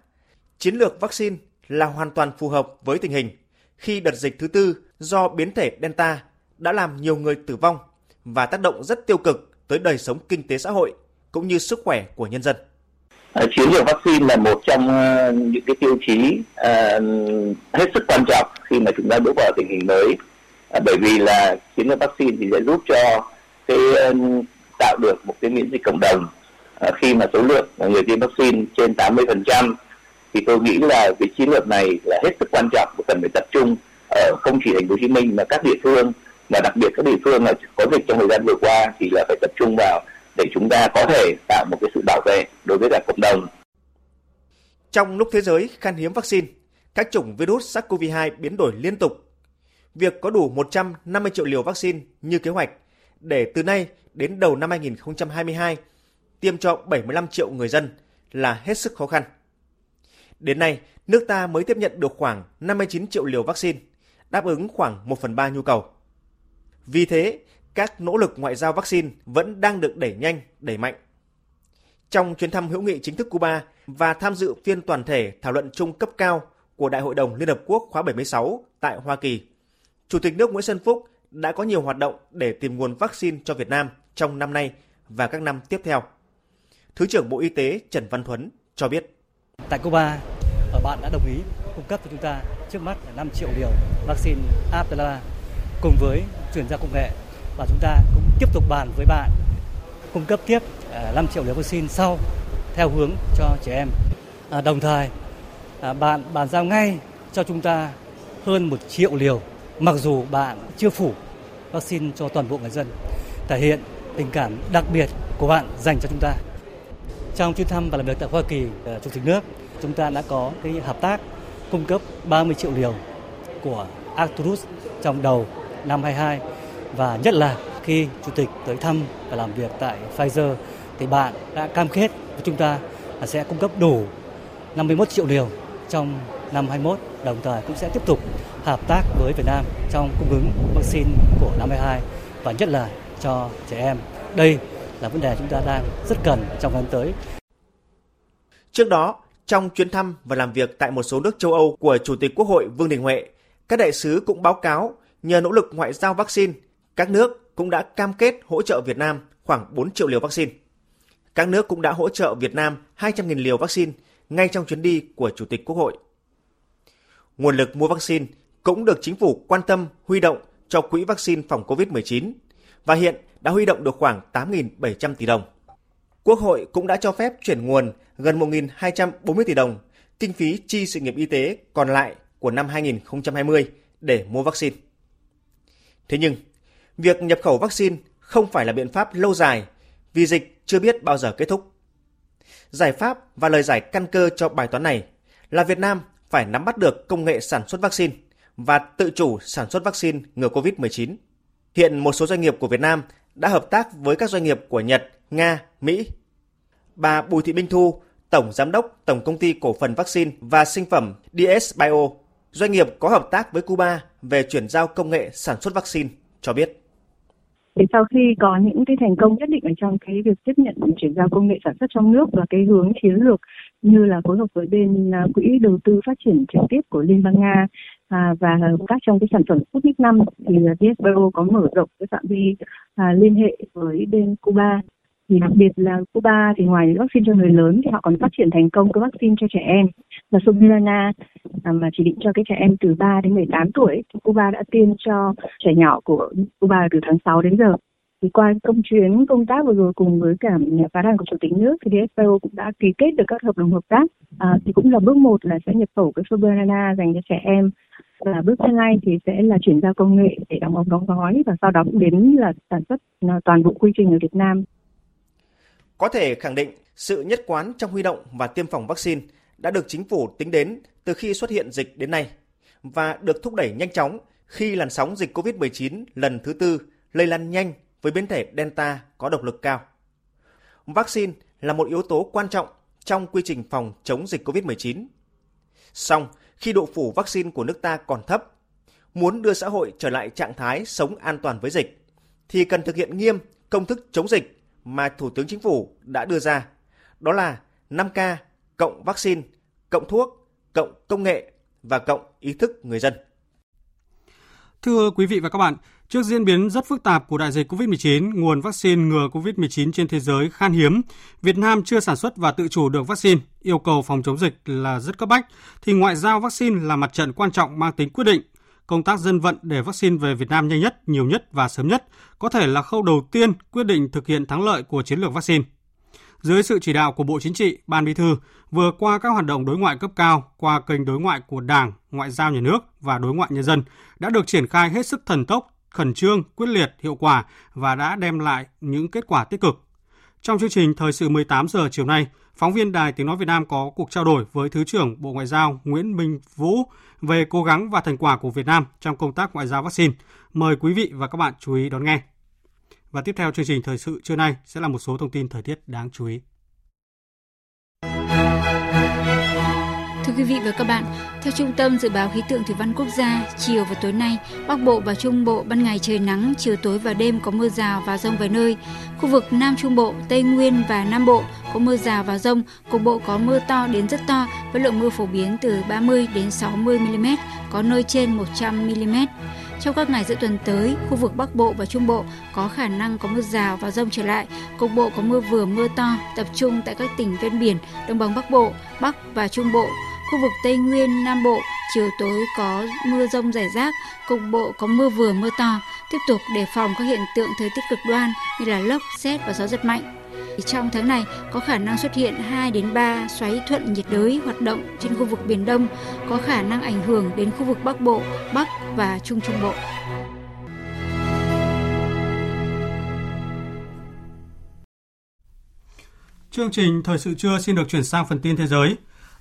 chiến lược vaccine là hoàn toàn phù hợp với tình hình khi đợt dịch thứ tư do biến thể Delta đã làm nhiều người tử vong và tác động rất tiêu cực tới đời sống kinh tế xã hội cũng như sức khỏe của nhân dân. Ờ, chiến lược vaccine là một trong ờ, những cái tiêu chí ờ, hết sức quan trọng khi mà chúng ta bước vào tình hình mới. Bởi vì là chiến lược vaccine thì sẽ giúp cho cái tạo được một cái miễn dịch cộng đồng. Khi mà số lượng người tiêm vaccine trên 80% thì tôi nghĩ là cái chiến lược này là hết sức quan trọng và cần phải tập trung ở không chỉ thành phố Hồ Chí Minh mà các địa phương và đặc biệt các địa phương là có dịch trong thời gian vừa qua thì là phải tập trung vào để chúng ta có thể tạo một cái sự bảo vệ đối với cả cộng đồng. Trong lúc thế giới khan hiếm vaccine, các chủng virus SARS-CoV-2 biến đổi liên tục. Việc có đủ 150 triệu liều vaccine như kế hoạch để từ nay đến đầu năm 2022 tiêm cho 75 triệu người dân là hết sức khó khăn. Đến nay, nước ta mới tiếp nhận được khoảng 59 triệu liều vaccine, đáp ứng khoảng 1 phần 3 nhu cầu. Vì thế, các nỗ lực ngoại giao vaccine vẫn đang được đẩy nhanh, đẩy mạnh. Trong chuyến thăm hữu nghị chính thức Cuba và tham dự phiên toàn thể thảo luận chung cấp cao của Đại hội đồng Liên Hợp Quốc khóa 76 tại Hoa Kỳ, Chủ tịch nước Nguyễn Xuân Phúc đã có nhiều hoạt động để tìm nguồn vaccine cho Việt Nam trong năm nay và các năm tiếp theo. Thứ trưởng Bộ Y tế Trần Văn Thuấn cho biết. Tại Cuba, ở bạn đã đồng ý cung cấp cho chúng ta trước mắt là 5 triệu liều vaccine Abdala cùng với chuyển giao công nghệ và chúng ta cũng tiếp tục bàn với bạn cung cấp tiếp à, 5 triệu liều vaccine sau theo hướng cho trẻ em. À, đồng thời à, bạn bàn giao ngay cho chúng ta hơn 1 triệu liều mặc dù bạn chưa phủ vaccine cho toàn bộ người dân thể hiện tình cảm đặc biệt của bạn dành cho chúng ta. Trong chuyến thăm và làm việc tại Hoa Kỳ, à, Chủ tịch nước, chúng ta đã có cái hợp tác cung cấp 30 triệu liều của Arcturus trong đầu năm 22 và nhất là khi Chủ tịch tới thăm và làm việc tại Pfizer thì bạn đã cam kết với chúng ta là sẽ cung cấp đủ 51 triệu liều trong năm 21, đồng thời cũng sẽ tiếp tục hợp tác với Việt Nam trong cung ứng vaccine của năm 22 và nhất là cho trẻ em. Đây là vấn đề chúng ta đang rất cần trong năm tới. Trước đó, trong chuyến thăm và làm việc tại một số nước châu Âu của Chủ tịch Quốc hội Vương Đình Huệ, các đại sứ cũng báo cáo nhờ nỗ lực ngoại giao vaccine, các nước cũng đã cam kết hỗ trợ Việt Nam khoảng 4 triệu liều vaccine. Các nước cũng đã hỗ trợ Việt Nam 200.000 liều vaccine ngay trong chuyến đi của Chủ tịch Quốc hội. Nguồn lực mua vaccine cũng được chính phủ quan tâm huy động cho quỹ vaccine phòng COVID-19 và hiện đã huy động được khoảng 8.700 tỷ đồng. Quốc hội cũng đã cho phép chuyển nguồn gần 1.240 tỷ đồng kinh phí chi sự nghiệp y tế còn lại của năm 2020 để mua vaccine. Thế nhưng, việc nhập khẩu vaccine không phải là biện pháp lâu dài vì dịch chưa biết bao giờ kết thúc. Giải pháp và lời giải căn cơ cho bài toán này là Việt Nam phải nắm bắt được công nghệ sản xuất vaccine và tự chủ sản xuất vaccine ngừa COVID-19. Hiện một số doanh nghiệp của Việt Nam đã hợp tác với các doanh nghiệp của Nhật, Nga, Mỹ. Bà Bùi Thị Minh Thu, Tổng Giám đốc Tổng Công ty Cổ phần Vaccine và Sinh phẩm DS Bio, doanh nghiệp có hợp tác với Cuba về chuyển giao công nghệ sản xuất vaccine, cho biết. Thì sau khi có những cái thành công nhất định ở trong cái việc tiếp nhận chuyển giao công nghệ sản xuất trong nước và cái hướng chiến lược như là phối hợp với bên à, quỹ đầu tư phát triển trực tiếp của Liên bang Nga à, và các trong cái sản phẩm Sputnik 5 thì DSBO có mở rộng cái phạm vi à, liên hệ với bên Cuba thì đặc biệt là Cuba thì ngoài vaccine cho người lớn thì họ còn phát triển thành công cái vaccine cho trẻ em. Là Sobrana à, mà chỉ định cho cái trẻ em từ 3 đến 18 tuổi thì Cuba đã tiêm cho trẻ nhỏ của Cuba từ tháng 6 đến giờ. Thì qua công chuyến công tác vừa rồi cùng với cả nhà phá đàn của chủ tịch nước thì DFPO cũng đã ký kết được các hợp đồng hợp tác. À, thì cũng là bước một là sẽ nhập khẩu cái Sobrana dành cho trẻ em. Và bước thứ hai thì sẽ là chuyển giao công nghệ để đóng ống đóng gói và sau đó cũng đến là sản xuất à, toàn bộ quy trình ở Việt Nam có thể khẳng định sự nhất quán trong huy động và tiêm phòng vaccine đã được chính phủ tính đến từ khi xuất hiện dịch đến nay và được thúc đẩy nhanh chóng khi làn sóng dịch COVID-19 lần thứ tư lây lan nhanh với biến thể Delta có độc lực cao. Vaccine là một yếu tố quan trọng trong quy trình phòng chống dịch COVID-19. Song, khi độ phủ vaccine của nước ta còn thấp. Muốn đưa xã hội trở lại trạng thái sống an toàn với dịch, thì cần thực hiện nghiêm công thức chống dịch mà Thủ tướng Chính phủ đã đưa ra. Đó là 5K, cộng vaccine, cộng thuốc, cộng công nghệ và cộng ý thức người dân. Thưa quý vị và các bạn, trước diễn biến rất phức tạp của đại dịch COVID-19, nguồn vaccine ngừa COVID-19 trên thế giới khan hiếm, Việt Nam chưa sản xuất và tự chủ được vaccine, yêu cầu phòng chống dịch là rất cấp bách, thì ngoại giao vaccine là mặt trận quan trọng mang tính quyết định. Công tác dân vận để vaccine về Việt Nam nhanh nhất, nhiều nhất và sớm nhất có thể là khâu đầu tiên quyết định thực hiện thắng lợi của chiến lược vaccine dưới sự chỉ đạo của Bộ Chính trị, Ban Bí thư, vừa qua các hoạt động đối ngoại cấp cao qua kênh đối ngoại của Đảng, Ngoại giao nhà nước và đối ngoại nhân dân đã được triển khai hết sức thần tốc, khẩn trương, quyết liệt, hiệu quả và đã đem lại những kết quả tích cực. Trong chương trình Thời sự 18 giờ chiều nay, phóng viên Đài Tiếng Nói Việt Nam có cuộc trao đổi với Thứ trưởng Bộ Ngoại giao Nguyễn Minh Vũ về cố gắng và thành quả của Việt Nam trong công tác ngoại giao vaccine. Mời quý vị và các bạn chú ý đón nghe. Và tiếp theo chương trình thời sự trưa nay sẽ là một số thông tin thời tiết đáng chú ý. Thưa quý vị và các bạn, theo Trung tâm Dự báo Khí tượng Thủy văn Quốc gia, chiều và tối nay, Bắc Bộ và Trung Bộ ban ngày trời nắng, chiều tối và đêm có mưa rào và rông vài nơi. Khu vực Nam Trung Bộ, Tây Nguyên và Nam Bộ có mưa rào và rông, cục bộ có mưa to đến rất to với lượng mưa phổ biến từ 30 đến 60 mm, có nơi trên 100 mm. Trong các ngày giữa tuần tới, khu vực Bắc Bộ và Trung Bộ có khả năng có mưa rào và rông trở lại. Cục bộ có mưa vừa mưa to, tập trung tại các tỉnh ven biển, đồng bằng Bắc Bộ, Bắc và Trung Bộ. Khu vực Tây Nguyên, Nam Bộ, chiều tối có mưa rông rải rác, cục bộ có mưa vừa mưa to. Tiếp tục đề phòng các hiện tượng thời tiết cực đoan như là lốc, xét và gió giật mạnh. Trong tháng này có khả năng xuất hiện 2 đến 3 xoáy thuận nhiệt đới hoạt động trên khu vực Biển Đông, có khả năng ảnh hưởng đến khu vực Bắc Bộ, Bắc và Trung Trung Bộ. Chương trình Thời sự trưa xin được chuyển sang phần tin thế giới.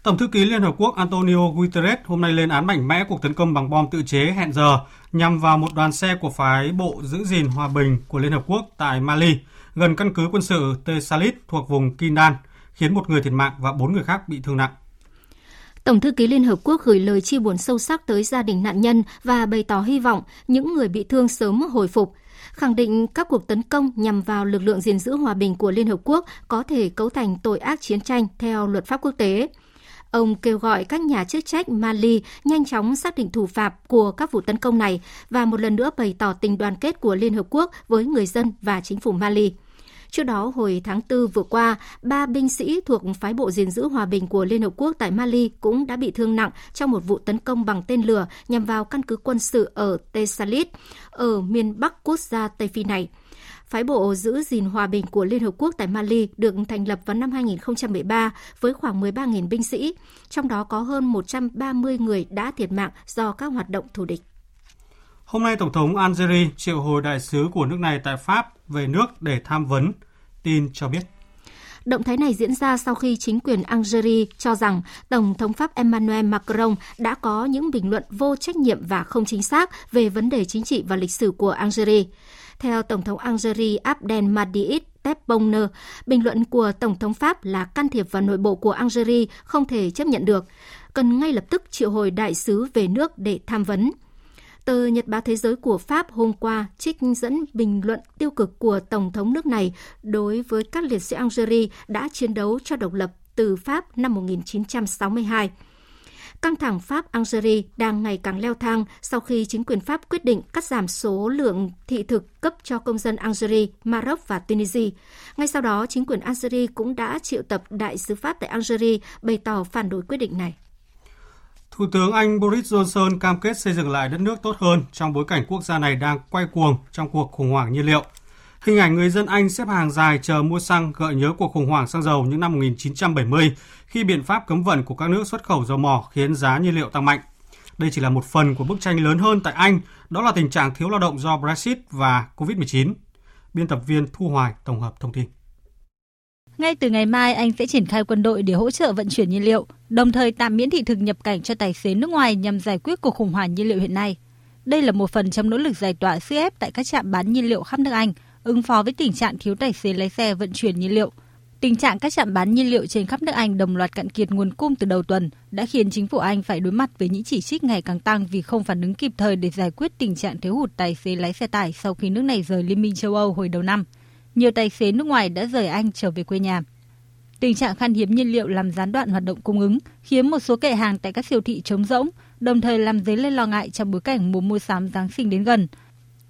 Tổng thư ký Liên Hợp Quốc Antonio Guterres hôm nay lên án mạnh mẽ cuộc tấn công bằng bom tự chế hẹn giờ nhằm vào một đoàn xe của phái bộ giữ gìn hòa bình của Liên Hợp Quốc tại Mali, gần căn cứ quân sự Tesalit thuộc vùng Kindan, khiến một người thiệt mạng và bốn người khác bị thương nặng. Tổng thư ký Liên Hợp Quốc gửi lời chia buồn sâu sắc tới gia đình nạn nhân và bày tỏ hy vọng những người bị thương sớm hồi phục khẳng định các cuộc tấn công nhằm vào lực lượng gìn giữ hòa bình của Liên Hợp Quốc có thể cấu thành tội ác chiến tranh theo luật pháp quốc tế. Ông kêu gọi các nhà chức trách Mali nhanh chóng xác định thủ phạm của các vụ tấn công này và một lần nữa bày tỏ tình đoàn kết của Liên Hợp Quốc với người dân và chính phủ Mali. Trước đó, hồi tháng 4 vừa qua, ba binh sĩ thuộc phái bộ gìn giữ hòa bình của Liên Hợp Quốc tại Mali cũng đã bị thương nặng trong một vụ tấn công bằng tên lửa nhằm vào căn cứ quân sự ở Tesalit ở miền Bắc quốc gia Tây Phi này. Phái bộ giữ gìn hòa bình của Liên Hợp Quốc tại Mali được thành lập vào năm 2013 với khoảng 13.000 binh sĩ, trong đó có hơn 130 người đã thiệt mạng do các hoạt động thù địch. Hôm nay, Tổng thống Algeria triệu hồi đại sứ của nước này tại Pháp về nước để tham vấn. Tin cho biết. Động thái này diễn ra sau khi chính quyền Algeria cho rằng Tổng thống Pháp Emmanuel Macron đã có những bình luận vô trách nhiệm và không chính xác về vấn đề chính trị và lịch sử của Algeria. Theo Tổng thống Algeria Abdelmadjid Tebboune, bình luận của Tổng thống Pháp là can thiệp vào nội bộ của Algeria không thể chấp nhận được, cần ngay lập tức triệu hồi đại sứ về nước để tham vấn. Tờ Nhật báo Thế giới của Pháp hôm qua trích dẫn bình luận tiêu cực của Tổng thống nước này đối với các liệt sĩ Algeria đã chiến đấu cho độc lập từ Pháp năm 1962. Căng thẳng Pháp-Algeria đang ngày càng leo thang sau khi chính quyền Pháp quyết định cắt giảm số lượng thị thực cấp cho công dân Algeria, Maroc và Tunisia. Ngay sau đó, chính quyền Algeria cũng đã triệu tập đại sứ Pháp tại Algeria bày tỏ phản đối quyết định này. Thủ tướng Anh Boris Johnson cam kết xây dựng lại đất nước tốt hơn trong bối cảnh quốc gia này đang quay cuồng trong cuộc khủng hoảng nhiên liệu. Hình ảnh người dân Anh xếp hàng dài chờ mua xăng gợi nhớ cuộc khủng hoảng xăng dầu những năm 1970 khi biện pháp cấm vận của các nước xuất khẩu dầu mỏ khiến giá nhiên liệu tăng mạnh. Đây chỉ là một phần của bức tranh lớn hơn tại Anh, đó là tình trạng thiếu lao động do Brexit và COVID-19. Biên tập viên Thu Hoài tổng hợp thông tin. Ngay từ ngày mai, Anh sẽ triển khai quân đội để hỗ trợ vận chuyển nhiên liệu, đồng thời tạm miễn thị thực nhập cảnh cho tài xế nước ngoài nhằm giải quyết cuộc khủng hoảng nhiên liệu hiện nay. Đây là một phần trong nỗ lực giải tỏa sức ép tại các trạm bán nhiên liệu khắp nước Anh, ứng phó với tình trạng thiếu tài xế lái xe vận chuyển nhiên liệu. Tình trạng các trạm bán nhiên liệu trên khắp nước Anh đồng loạt cạn kiệt nguồn cung từ đầu tuần đã khiến chính phủ Anh phải đối mặt với những chỉ trích ngày càng tăng vì không phản ứng kịp thời để giải quyết tình trạng thiếu hụt tài xế lái xe tải sau khi nước này rời Liên minh châu Âu hồi đầu năm. Nhiều tài xế nước ngoài đã rời Anh trở về quê nhà. Tình trạng khan hiếm nhiên liệu làm gián đoạn hoạt động cung ứng, khiến một số kệ hàng tại các siêu thị trống rỗng, đồng thời làm dấy lên lo ngại trong bối cảnh mùa mua sắm Giáng sinh đến gần.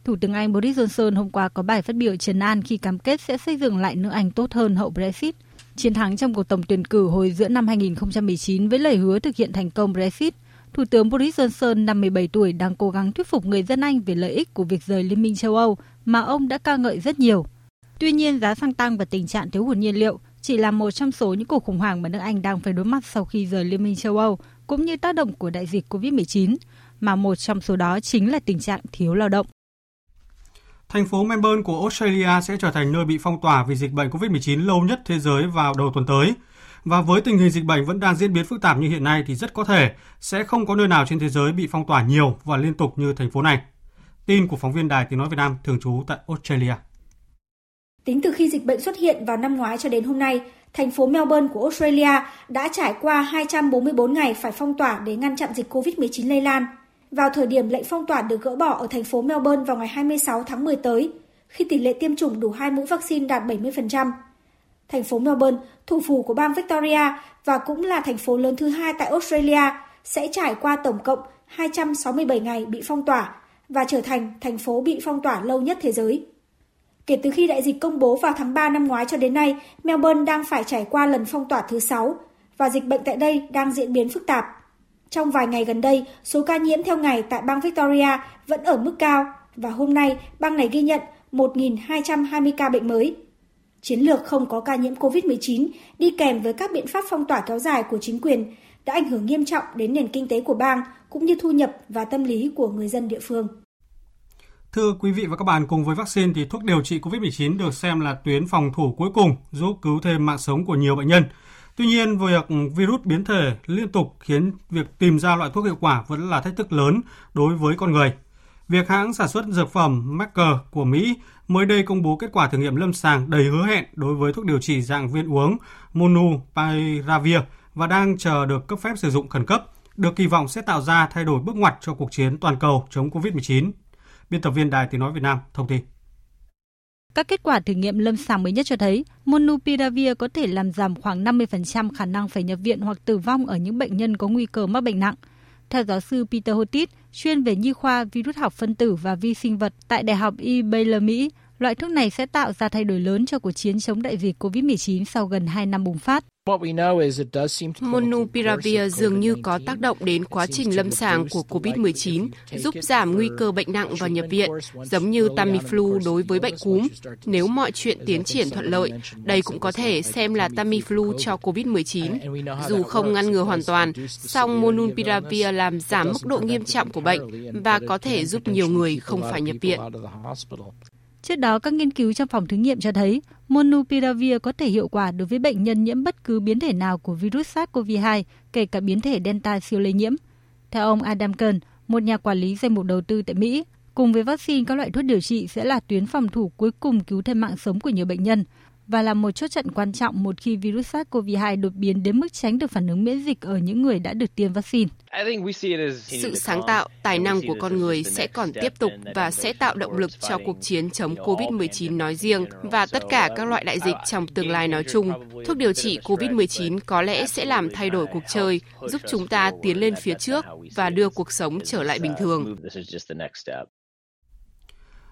Thủ tướng Anh Boris Johnson hôm qua có bài phát biểu trấn an khi cam kết sẽ xây dựng lại nước Anh tốt hơn hậu Brexit. Chiến thắng trong cuộc tổng tuyển cử hồi giữa năm 2019 với lời hứa thực hiện thành công Brexit, Thủ tướng Boris Johnson, 57 tuổi, đang cố gắng thuyết phục người dân Anh về lợi ích của việc rời Liên minh châu Âu mà ông đã ca ngợi rất nhiều. Tuy nhiên, giá xăng tăng và tình trạng thiếu hụt nhiên liệu chỉ là một trong số những cuộc khủng hoảng mà nước Anh đang phải đối mặt sau khi rời Liên minh châu Âu, cũng như tác động của đại dịch COVID-19, mà một trong số đó chính là tình trạng thiếu lao động. Thành phố Melbourne của Australia sẽ trở thành nơi bị phong tỏa vì dịch bệnh COVID-19 lâu nhất thế giới vào đầu tuần tới. Và với tình hình dịch bệnh vẫn đang diễn biến phức tạp như hiện nay thì rất có thể sẽ không có nơi nào trên thế giới bị phong tỏa nhiều và liên tục như thành phố này. Tin của phóng viên Đài Tiếng Nói Việt Nam thường trú tại Australia. Tính từ khi dịch bệnh xuất hiện vào năm ngoái cho đến hôm nay, thành phố Melbourne của Australia đã trải qua 244 ngày phải phong tỏa để ngăn chặn dịch COVID-19 lây lan. Vào thời điểm lệnh phong tỏa được gỡ bỏ ở thành phố Melbourne vào ngày 26 tháng 10 tới, khi tỷ lệ tiêm chủng đủ hai mũi vaccine đạt 70%. Thành phố Melbourne, thủ phủ của bang Victoria và cũng là thành phố lớn thứ hai tại Australia, sẽ trải qua tổng cộng 267 ngày bị phong tỏa và trở thành thành phố bị phong tỏa lâu nhất thế giới. Kể từ khi đại dịch công bố vào tháng 3 năm ngoái cho đến nay, Melbourne đang phải trải qua lần phong tỏa thứ 6 và dịch bệnh tại đây đang diễn biến phức tạp. Trong vài ngày gần đây, số ca nhiễm theo ngày tại bang Victoria vẫn ở mức cao và hôm nay bang này ghi nhận 1.220 ca bệnh mới. Chiến lược không có ca nhiễm COVID-19 đi kèm với các biện pháp phong tỏa kéo dài của chính quyền đã ảnh hưởng nghiêm trọng đến nền kinh tế của bang cũng như thu nhập và tâm lý của người dân địa phương. Thưa quý vị và các bạn, cùng với vaccine thì thuốc điều trị COVID-19 được xem là tuyến phòng thủ cuối cùng giúp cứu thêm mạng sống của nhiều bệnh nhân. Tuy nhiên, việc virus biến thể liên tục khiến việc tìm ra loại thuốc hiệu quả vẫn là thách thức lớn đối với con người. Việc hãng sản xuất dược phẩm Merck của Mỹ mới đây công bố kết quả thử nghiệm lâm sàng đầy hứa hẹn đối với thuốc điều trị dạng viên uống Monupiravir và đang chờ được cấp phép sử dụng khẩn cấp, được kỳ vọng sẽ tạo ra thay đổi bước ngoặt cho cuộc chiến toàn cầu chống COVID-19. Biên tập viên Đài Tiếng Nói Việt Nam thông tin. Các kết quả thử nghiệm lâm sàng mới nhất cho thấy Monupiravir có thể làm giảm khoảng 50% khả năng phải nhập viện hoặc tử vong ở những bệnh nhân có nguy cơ mắc bệnh nặng. Theo giáo sư Peter Hotit, chuyên về nhi khoa, virus học phân tử và vi sinh vật tại Đại học E. Baylor, Mỹ, loại thuốc này sẽ tạo ra thay đổi lớn cho cuộc chiến chống đại dịch COVID-19 sau gần 2 năm bùng phát. Monupiravir dường như có tác động đến quá trình lâm sàng của COVID-19, giúp giảm nguy cơ bệnh nặng và nhập viện, giống như Tamiflu đối với bệnh cúm. Nếu mọi chuyện tiến triển thuận lợi, đây cũng có thể xem là Tamiflu cho COVID-19. Dù không ngăn ngừa hoàn toàn, song Monupiravir làm giảm mức độ nghiêm trọng của bệnh và có thể giúp nhiều người không phải nhập viện. Trước đó, các nghiên cứu trong phòng thí nghiệm cho thấy Monupiravir có thể hiệu quả đối với bệnh nhân nhiễm bất cứ biến thể nào của virus SARS-CoV-2, kể cả biến thể Delta siêu lây nhiễm. Theo ông Adam Kern, một nhà quản lý danh mục đầu tư tại Mỹ, cùng với vaccine các loại thuốc điều trị sẽ là tuyến phòng thủ cuối cùng cứu thêm mạng sống của nhiều bệnh nhân và là một chốt trận quan trọng một khi virus SARS-CoV-2 đột biến đến mức tránh được phản ứng miễn dịch ở những người đã được tiêm vaccine. Sự sáng tạo, tài năng của con người sẽ còn tiếp tục và sẽ tạo động lực cho cuộc chiến chống COVID-19 nói riêng và tất cả các loại đại dịch trong tương lai nói chung. Thuốc điều trị COVID-19 có lẽ sẽ làm thay đổi cuộc chơi, giúp chúng ta tiến lên phía trước và đưa cuộc sống trở lại bình thường.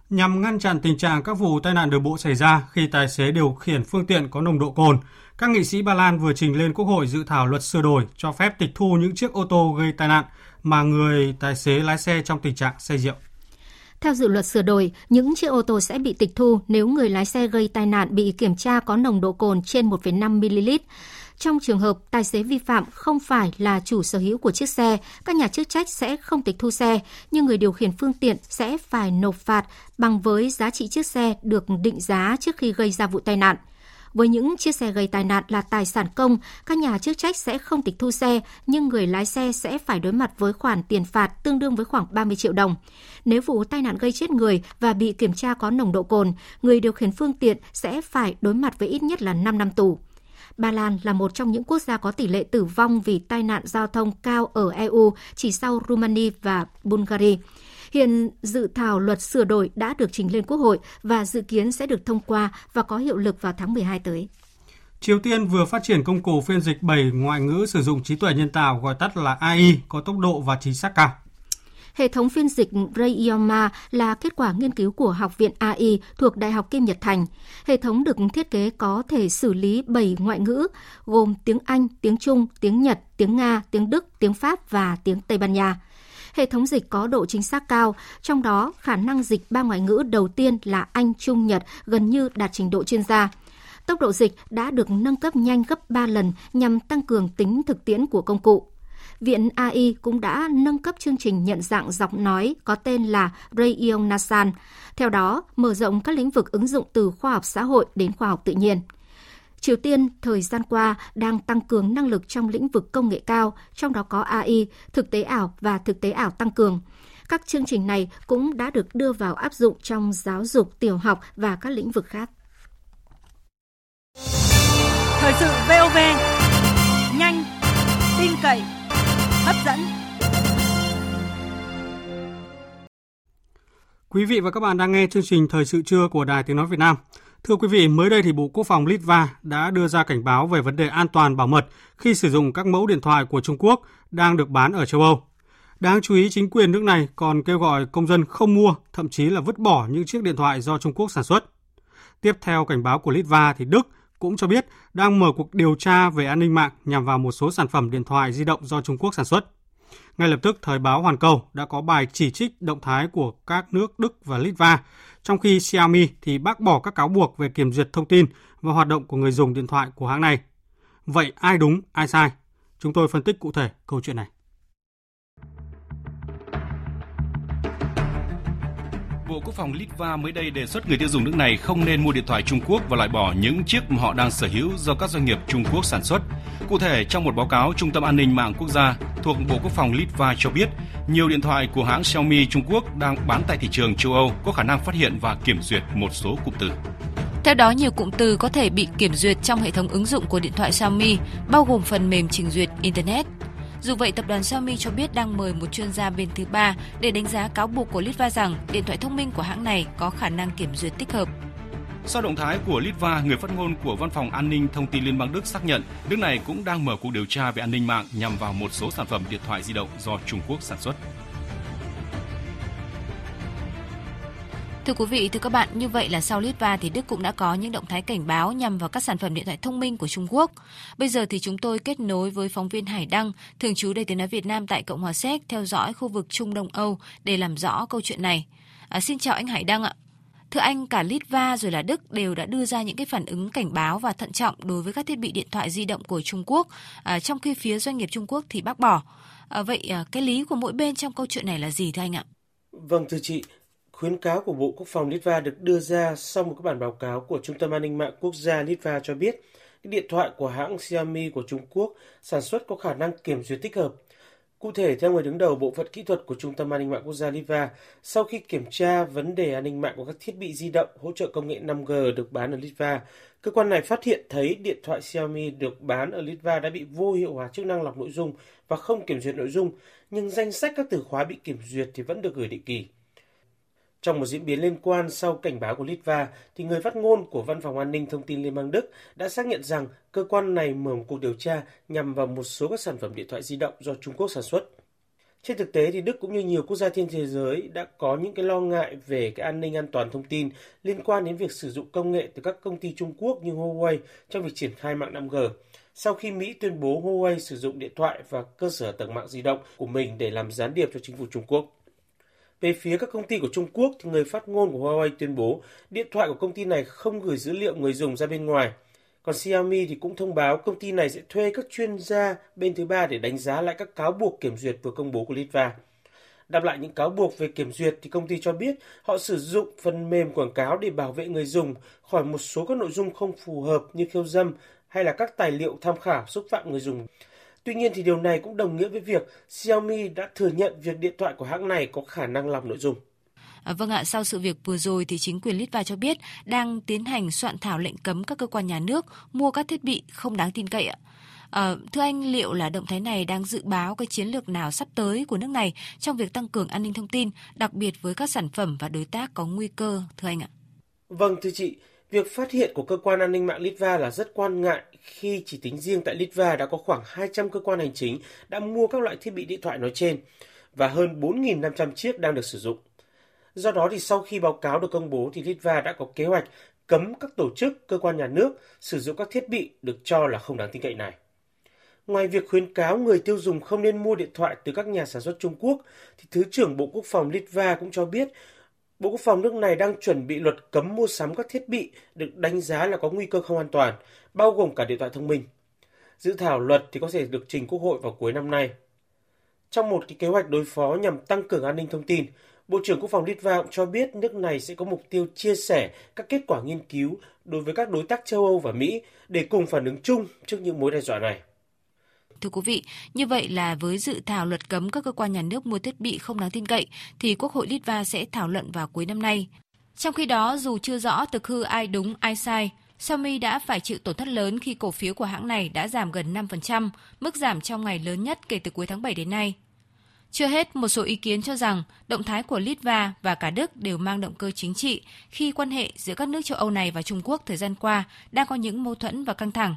Nhằm ngăn chặn tình trạng các vụ tai nạn đường bộ xảy ra khi tài xế điều khiển phương tiện có nồng độ cồn, các nghị sĩ Ba Lan vừa trình lên Quốc hội dự thảo luật sửa đổi cho phép tịch thu những chiếc ô tô gây tai nạn mà người tài xế lái xe trong tình trạng say rượu. Theo dự luật sửa đổi, những chiếc ô tô sẽ bị tịch thu nếu người lái xe gây tai nạn bị kiểm tra có nồng độ cồn trên 1,5 ml. Trong trường hợp tài xế vi phạm không phải là chủ sở hữu của chiếc xe, các nhà chức trách sẽ không tịch thu xe, nhưng người điều khiển phương tiện sẽ phải nộp phạt bằng với giá trị chiếc xe được định giá trước khi gây ra vụ tai nạn. Với những chiếc xe gây tai nạn là tài sản công, các nhà chức trách sẽ không tịch thu xe, nhưng người lái xe sẽ phải đối mặt với khoản tiền phạt tương đương với khoảng 30 triệu đồng. Nếu vụ tai nạn gây chết người và bị kiểm tra có nồng độ cồn, người điều khiển phương tiện sẽ phải đối mặt với ít nhất là 5 năm tù. Ba Lan là một trong những quốc gia có tỷ lệ tử vong vì tai nạn giao thông cao ở EU, chỉ sau Romania và Bulgaria. Hiện dự thảo luật sửa đổi đã được trình lên Quốc hội và dự kiến sẽ được thông qua và có hiệu lực vào tháng 12 tới. Triều Tiên vừa phát triển công cụ phiên dịch 7 ngoại ngữ sử dụng trí tuệ nhân tạo gọi tắt là AI có tốc độ và chính xác cao. Hệ thống phiên dịch Rayoma là kết quả nghiên cứu của Học viện AI thuộc Đại học Kim Nhật Thành. Hệ thống được thiết kế có thể xử lý 7 ngoại ngữ, gồm tiếng Anh, tiếng Trung, tiếng Nhật, tiếng Nga, tiếng Đức, tiếng Pháp và tiếng Tây Ban Nha. Hệ thống dịch có độ chính xác cao, trong đó khả năng dịch ba ngoại ngữ đầu tiên là Anh, Trung, Nhật gần như đạt trình độ chuyên gia. Tốc độ dịch đã được nâng cấp nhanh gấp 3 lần nhằm tăng cường tính thực tiễn của công cụ. Viện AI cũng đã nâng cấp chương trình nhận dạng giọng nói có tên là Rayon Nasan. Theo đó, mở rộng các lĩnh vực ứng dụng từ khoa học xã hội đến khoa học tự nhiên. Triều Tiên thời gian qua đang tăng cường năng lực trong lĩnh vực công nghệ cao, trong đó có AI, thực tế ảo và thực tế ảo tăng cường. Các chương trình này cũng đã được đưa vào áp dụng trong giáo dục, tiểu học và các lĩnh vực khác. Thời sự VOV, nhanh, tin cậy, hấp dẫn. Quý vị và các bạn đang nghe chương trình Thời sự trưa của Đài Tiếng Nói Việt Nam. Thưa quý vị, mới đây thì Bộ Quốc phòng Litva đã đưa ra cảnh báo về vấn đề an toàn bảo mật khi sử dụng các mẫu điện thoại của Trung Quốc đang được bán ở châu Âu. Đáng chú ý, chính quyền nước này còn kêu gọi công dân không mua, thậm chí là vứt bỏ những chiếc điện thoại do Trung Quốc sản xuất. Tiếp theo cảnh báo của Litva thì Đức cũng cho biết đang mở cuộc điều tra về an ninh mạng nhằm vào một số sản phẩm điện thoại di động do Trung Quốc sản xuất. Ngay lập tức, Thời báo Hoàn Cầu đã có bài chỉ trích động thái của các nước Đức và Litva, trong khi Xiaomi thì bác bỏ các cáo buộc về kiểm duyệt thông tin và hoạt động của người dùng điện thoại của hãng này. Vậy ai đúng, ai sai? Chúng tôi phân tích cụ thể câu chuyện này. Bộ Quốc phòng Litva mới đây đề xuất người tiêu dùng nước này không nên mua điện thoại Trung Quốc và loại bỏ những chiếc mà họ đang sở hữu do các doanh nghiệp Trung Quốc sản xuất. Cụ thể, trong một báo cáo, Trung tâm An ninh mạng quốc gia thuộc Bộ Quốc phòng Litva cho biết, nhiều điện thoại của hãng Xiaomi Trung Quốc đang bán tại thị trường châu Âu có khả năng phát hiện và kiểm duyệt một số cụm từ. Theo đó, nhiều cụm từ có thể bị kiểm duyệt trong hệ thống ứng dụng của điện thoại Xiaomi, bao gồm phần mềm trình duyệt Internet. Dù vậy, tập đoàn Xiaomi cho biết đang mời một chuyên gia bên thứ ba để đánh giá cáo buộc của Litva rằng điện thoại thông minh của hãng này có khả năng kiểm duyệt tích hợp. Sau động thái của Litva, người phát ngôn của Văn phòng An ninh Thông tin Liên bang Đức xác nhận nước này cũng đang mở cuộc điều tra về an ninh mạng nhằm vào một số sản phẩm điện thoại di động do Trung Quốc sản xuất. Thưa quý vị, thưa các bạn, như vậy là sau Litva thì Đức cũng đã có những động thái cảnh báo nhằm vào các sản phẩm điện thoại thông minh của Trung Quốc. Bây giờ thì chúng tôi kết nối với phóng viên Hải Đăng, thường trú Đài Tiếng nói Việt Nam tại Cộng hòa Séc theo dõi khu vực Trung Đông Âu để làm rõ câu chuyện này. À, xin chào anh Hải Đăng ạ. Thưa anh, cả Litva rồi là Đức đều đã đưa ra những cái phản ứng cảnh báo và thận trọng đối với các thiết bị điện thoại di động của Trung Quốc, à, trong khi phía doanh nghiệp Trung Quốc thì bác bỏ. À, vậy à, cái lý của mỗi bên trong câu chuyện này là gì thưa anh ạ? Vâng thưa chị, Khuyến cáo của Bộ Quốc phòng Litva được đưa ra sau một cái bản báo cáo của Trung tâm An ninh mạng quốc gia Litva cho biết cái điện thoại của hãng Xiaomi của Trung Quốc sản xuất có khả năng kiểm duyệt tích hợp. Cụ thể, theo người đứng đầu bộ phận kỹ thuật của Trung tâm An ninh mạng quốc gia Litva, sau khi kiểm tra vấn đề an ninh mạng của các thiết bị di động hỗ trợ công nghệ 5G được bán ở Litva, cơ quan này phát hiện thấy điện thoại Xiaomi được bán ở Litva đã bị vô hiệu hóa chức năng lọc nội dung và không kiểm duyệt nội dung, nhưng danh sách các từ khóa bị kiểm duyệt thì vẫn được gửi định kỳ. Trong một diễn biến liên quan sau cảnh báo của Litva, thì người phát ngôn của Văn phòng An ninh Thông tin Liên bang Đức đã xác nhận rằng cơ quan này mở một cuộc điều tra nhằm vào một số các sản phẩm điện thoại di động do Trung Quốc sản xuất. Trên thực tế thì Đức cũng như nhiều quốc gia trên thế giới đã có những cái lo ngại về cái an ninh an toàn thông tin liên quan đến việc sử dụng công nghệ từ các công ty Trung Quốc như Huawei trong việc triển khai mạng 5G. Sau khi Mỹ tuyên bố Huawei sử dụng điện thoại và cơ sở tầng mạng di động của mình để làm gián điệp cho chính phủ Trung Quốc. Về phía các công ty của Trung Quốc, thì người phát ngôn của Huawei tuyên bố điện thoại của công ty này không gửi dữ liệu người dùng ra bên ngoài. Còn Xiaomi thì cũng thông báo công ty này sẽ thuê các chuyên gia bên thứ ba để đánh giá lại các cáo buộc kiểm duyệt vừa công bố của Litva. Đáp lại những cáo buộc về kiểm duyệt thì công ty cho biết họ sử dụng phần mềm quảng cáo để bảo vệ người dùng khỏi một số các nội dung không phù hợp như khiêu dâm hay là các tài liệu tham khảo xúc phạm người dùng. Tuy nhiên thì điều này cũng đồng nghĩa với việc Xiaomi đã thừa nhận việc điện thoại của hãng này có khả năng lọc nội dung. À, vâng ạ, sau sự việc vừa rồi thì chính quyền Litva cho biết đang tiến hành soạn thảo lệnh cấm các cơ quan nhà nước mua các thiết bị không đáng tin cậy ạ. À, thưa anh, liệu là động thái này đang dự báo cái chiến lược nào sắp tới của nước này trong việc tăng cường an ninh thông tin, đặc biệt với các sản phẩm và đối tác có nguy cơ, thưa anh ạ? Vâng, thưa chị, việc phát hiện của cơ quan an ninh mạng Litva là rất quan ngại khi chỉ tính riêng tại Litva đã có khoảng 200 cơ quan hành chính đã mua các loại thiết bị điện thoại nói trên và hơn 4.500 chiếc đang được sử dụng. Do đó thì sau khi báo cáo được công bố thì Litva đã có kế hoạch cấm các tổ chức, cơ quan nhà nước sử dụng các thiết bị được cho là không đáng tin cậy này. Ngoài việc khuyến cáo người tiêu dùng không nên mua điện thoại từ các nhà sản xuất Trung Quốc, thì Thứ trưởng Bộ Quốc phòng Litva cũng cho biết Bộ Quốc phòng nước này đang chuẩn bị luật cấm mua sắm các thiết bị được đánh giá là có nguy cơ không an toàn, bao gồm cả điện thoại thông minh. Dự thảo luật thì có thể được trình Quốc hội vào cuối năm nay. Trong một cái kế hoạch đối phó nhằm tăng cường an ninh thông tin, Bộ trưởng Quốc phòng Litva cũng cho biết nước này sẽ có mục tiêu chia sẻ các kết quả nghiên cứu đối với các đối tác châu Âu và Mỹ để cùng phản ứng chung trước những mối đe dọa này. Thưa quý vị, như vậy là với dự thảo luật cấm các cơ quan nhà nước mua thiết bị không đáng tin cậy thì Quốc hội Litva sẽ thảo luận vào cuối năm nay. Trong khi đó, dù chưa rõ thực hư ai đúng ai sai, Xiaomi đã phải chịu tổn thất lớn khi cổ phiếu của hãng này đã giảm gần 5%, mức giảm trong ngày lớn nhất kể từ cuối tháng 7 đến nay. Chưa hết, một số ý kiến cho rằng động thái của Litva và cả Đức đều mang động cơ chính trị khi quan hệ giữa các nước châu Âu này và Trung Quốc thời gian qua đang có những mâu thuẫn và căng thẳng.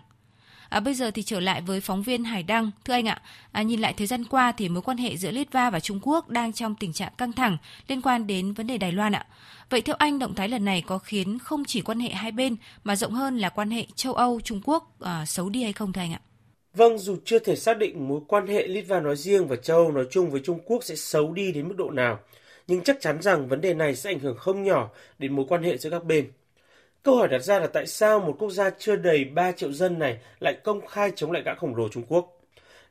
À, bây giờ thì trở lại với phóng viên Hải Đăng. Thưa anh ạ, à, nhìn lại thời gian qua thì mối quan hệ giữa Litva và Trung Quốc đang trong tình trạng căng thẳng liên quan đến vấn đề Đài Loan ạ. Vậy theo anh, động thái lần này có khiến không chỉ quan hệ hai bên mà rộng hơn là quan hệ châu Âu Trung Quốc à, xấu đi hay không thưa anh ạ? Vâng, dù chưa thể xác định mối quan hệ Litva nói riêng và châu Âu nói chung với Trung Quốc sẽ xấu đi đến mức độ nào, nhưng chắc chắn rằng vấn đề này sẽ ảnh hưởng không nhỏ đến mối quan hệ giữa các bên. Câu hỏi đặt ra là tại sao một quốc gia chưa đầy 3 triệu dân này lại công khai chống lại gã khổng lồ Trung Quốc?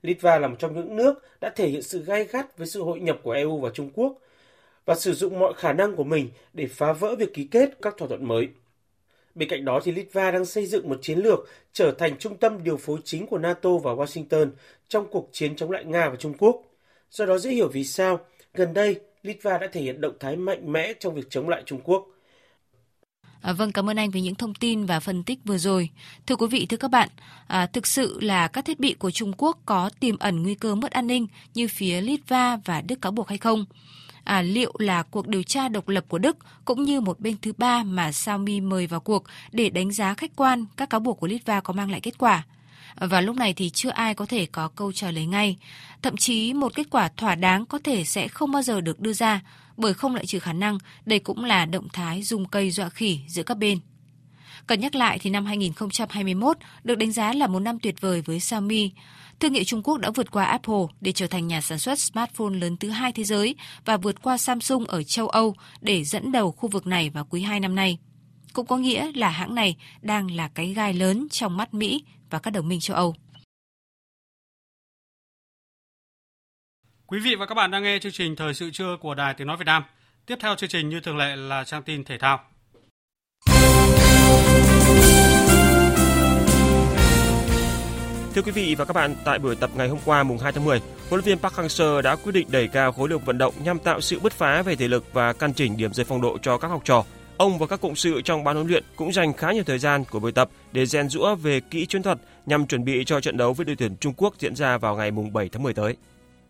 Litva là một trong những nước đã thể hiện sự gay gắt với sự hội nhập của EU và Trung Quốc và sử dụng mọi khả năng của mình để phá vỡ việc ký kết các thỏa thuận mới. Bên cạnh đó thì Litva đang xây dựng một chiến lược trở thành trung tâm điều phối chính của NATO và Washington trong cuộc chiến chống lại Nga và Trung Quốc. Do đó dễ hiểu vì sao gần đây Litva đã thể hiện động thái mạnh mẽ trong việc chống lại Trung Quốc. À, vâng, cảm ơn anh về những thông tin và phân tích vừa rồi. Thưa quý vị, thưa các bạn, à, thực sự là các thiết bị của Trung Quốc có tiềm ẩn nguy cơ mất an ninh như phía Litva và Đức cáo buộc hay không? À, liệu là cuộc điều tra độc lập của Đức cũng như một bên thứ ba mà Xiaomi mời vào cuộc để đánh giá khách quan các cáo buộc của Litva có mang lại kết quả? À, và lúc này thì chưa ai có thể có câu trả lời ngay. Thậm chí một kết quả thỏa đáng có thể sẽ không bao giờ được đưa ra bởi không loại trừ khả năng, đây cũng là động thái dùng cây dọa khỉ giữa các bên. Cần nhắc lại thì năm 2021 được đánh giá là một năm tuyệt vời với Xiaomi. Thương hiệu Trung Quốc đã vượt qua Apple để trở thành nhà sản xuất smartphone lớn thứ hai thế giới và vượt qua Samsung ở châu Âu để dẫn đầu khu vực này vào quý 2 năm nay. Cũng có nghĩa là hãng này đang là cái gai lớn trong mắt Mỹ và các đồng minh châu Âu. Quý vị và các bạn đang nghe chương trình Thời sự trưa của Đài Tiếng Nói Việt Nam. Tiếp theo chương trình như thường lệ là trang tin thể thao. Thưa quý vị và các bạn, tại buổi tập ngày hôm qua mùng 2 tháng 10, huấn luyện viên Park Hang-seo đã quyết định đẩy cao khối lượng vận động nhằm tạo sự bứt phá về thể lực và căn chỉnh điểm rơi phong độ cho các học trò. Ông và các cộng sự trong ban huấn luyện cũng dành khá nhiều thời gian của buổi tập để rèn rũa về kỹ chiến thuật nhằm chuẩn bị cho trận đấu với đội tuyển Trung Quốc diễn ra vào ngày mùng 7 tháng 10 tới.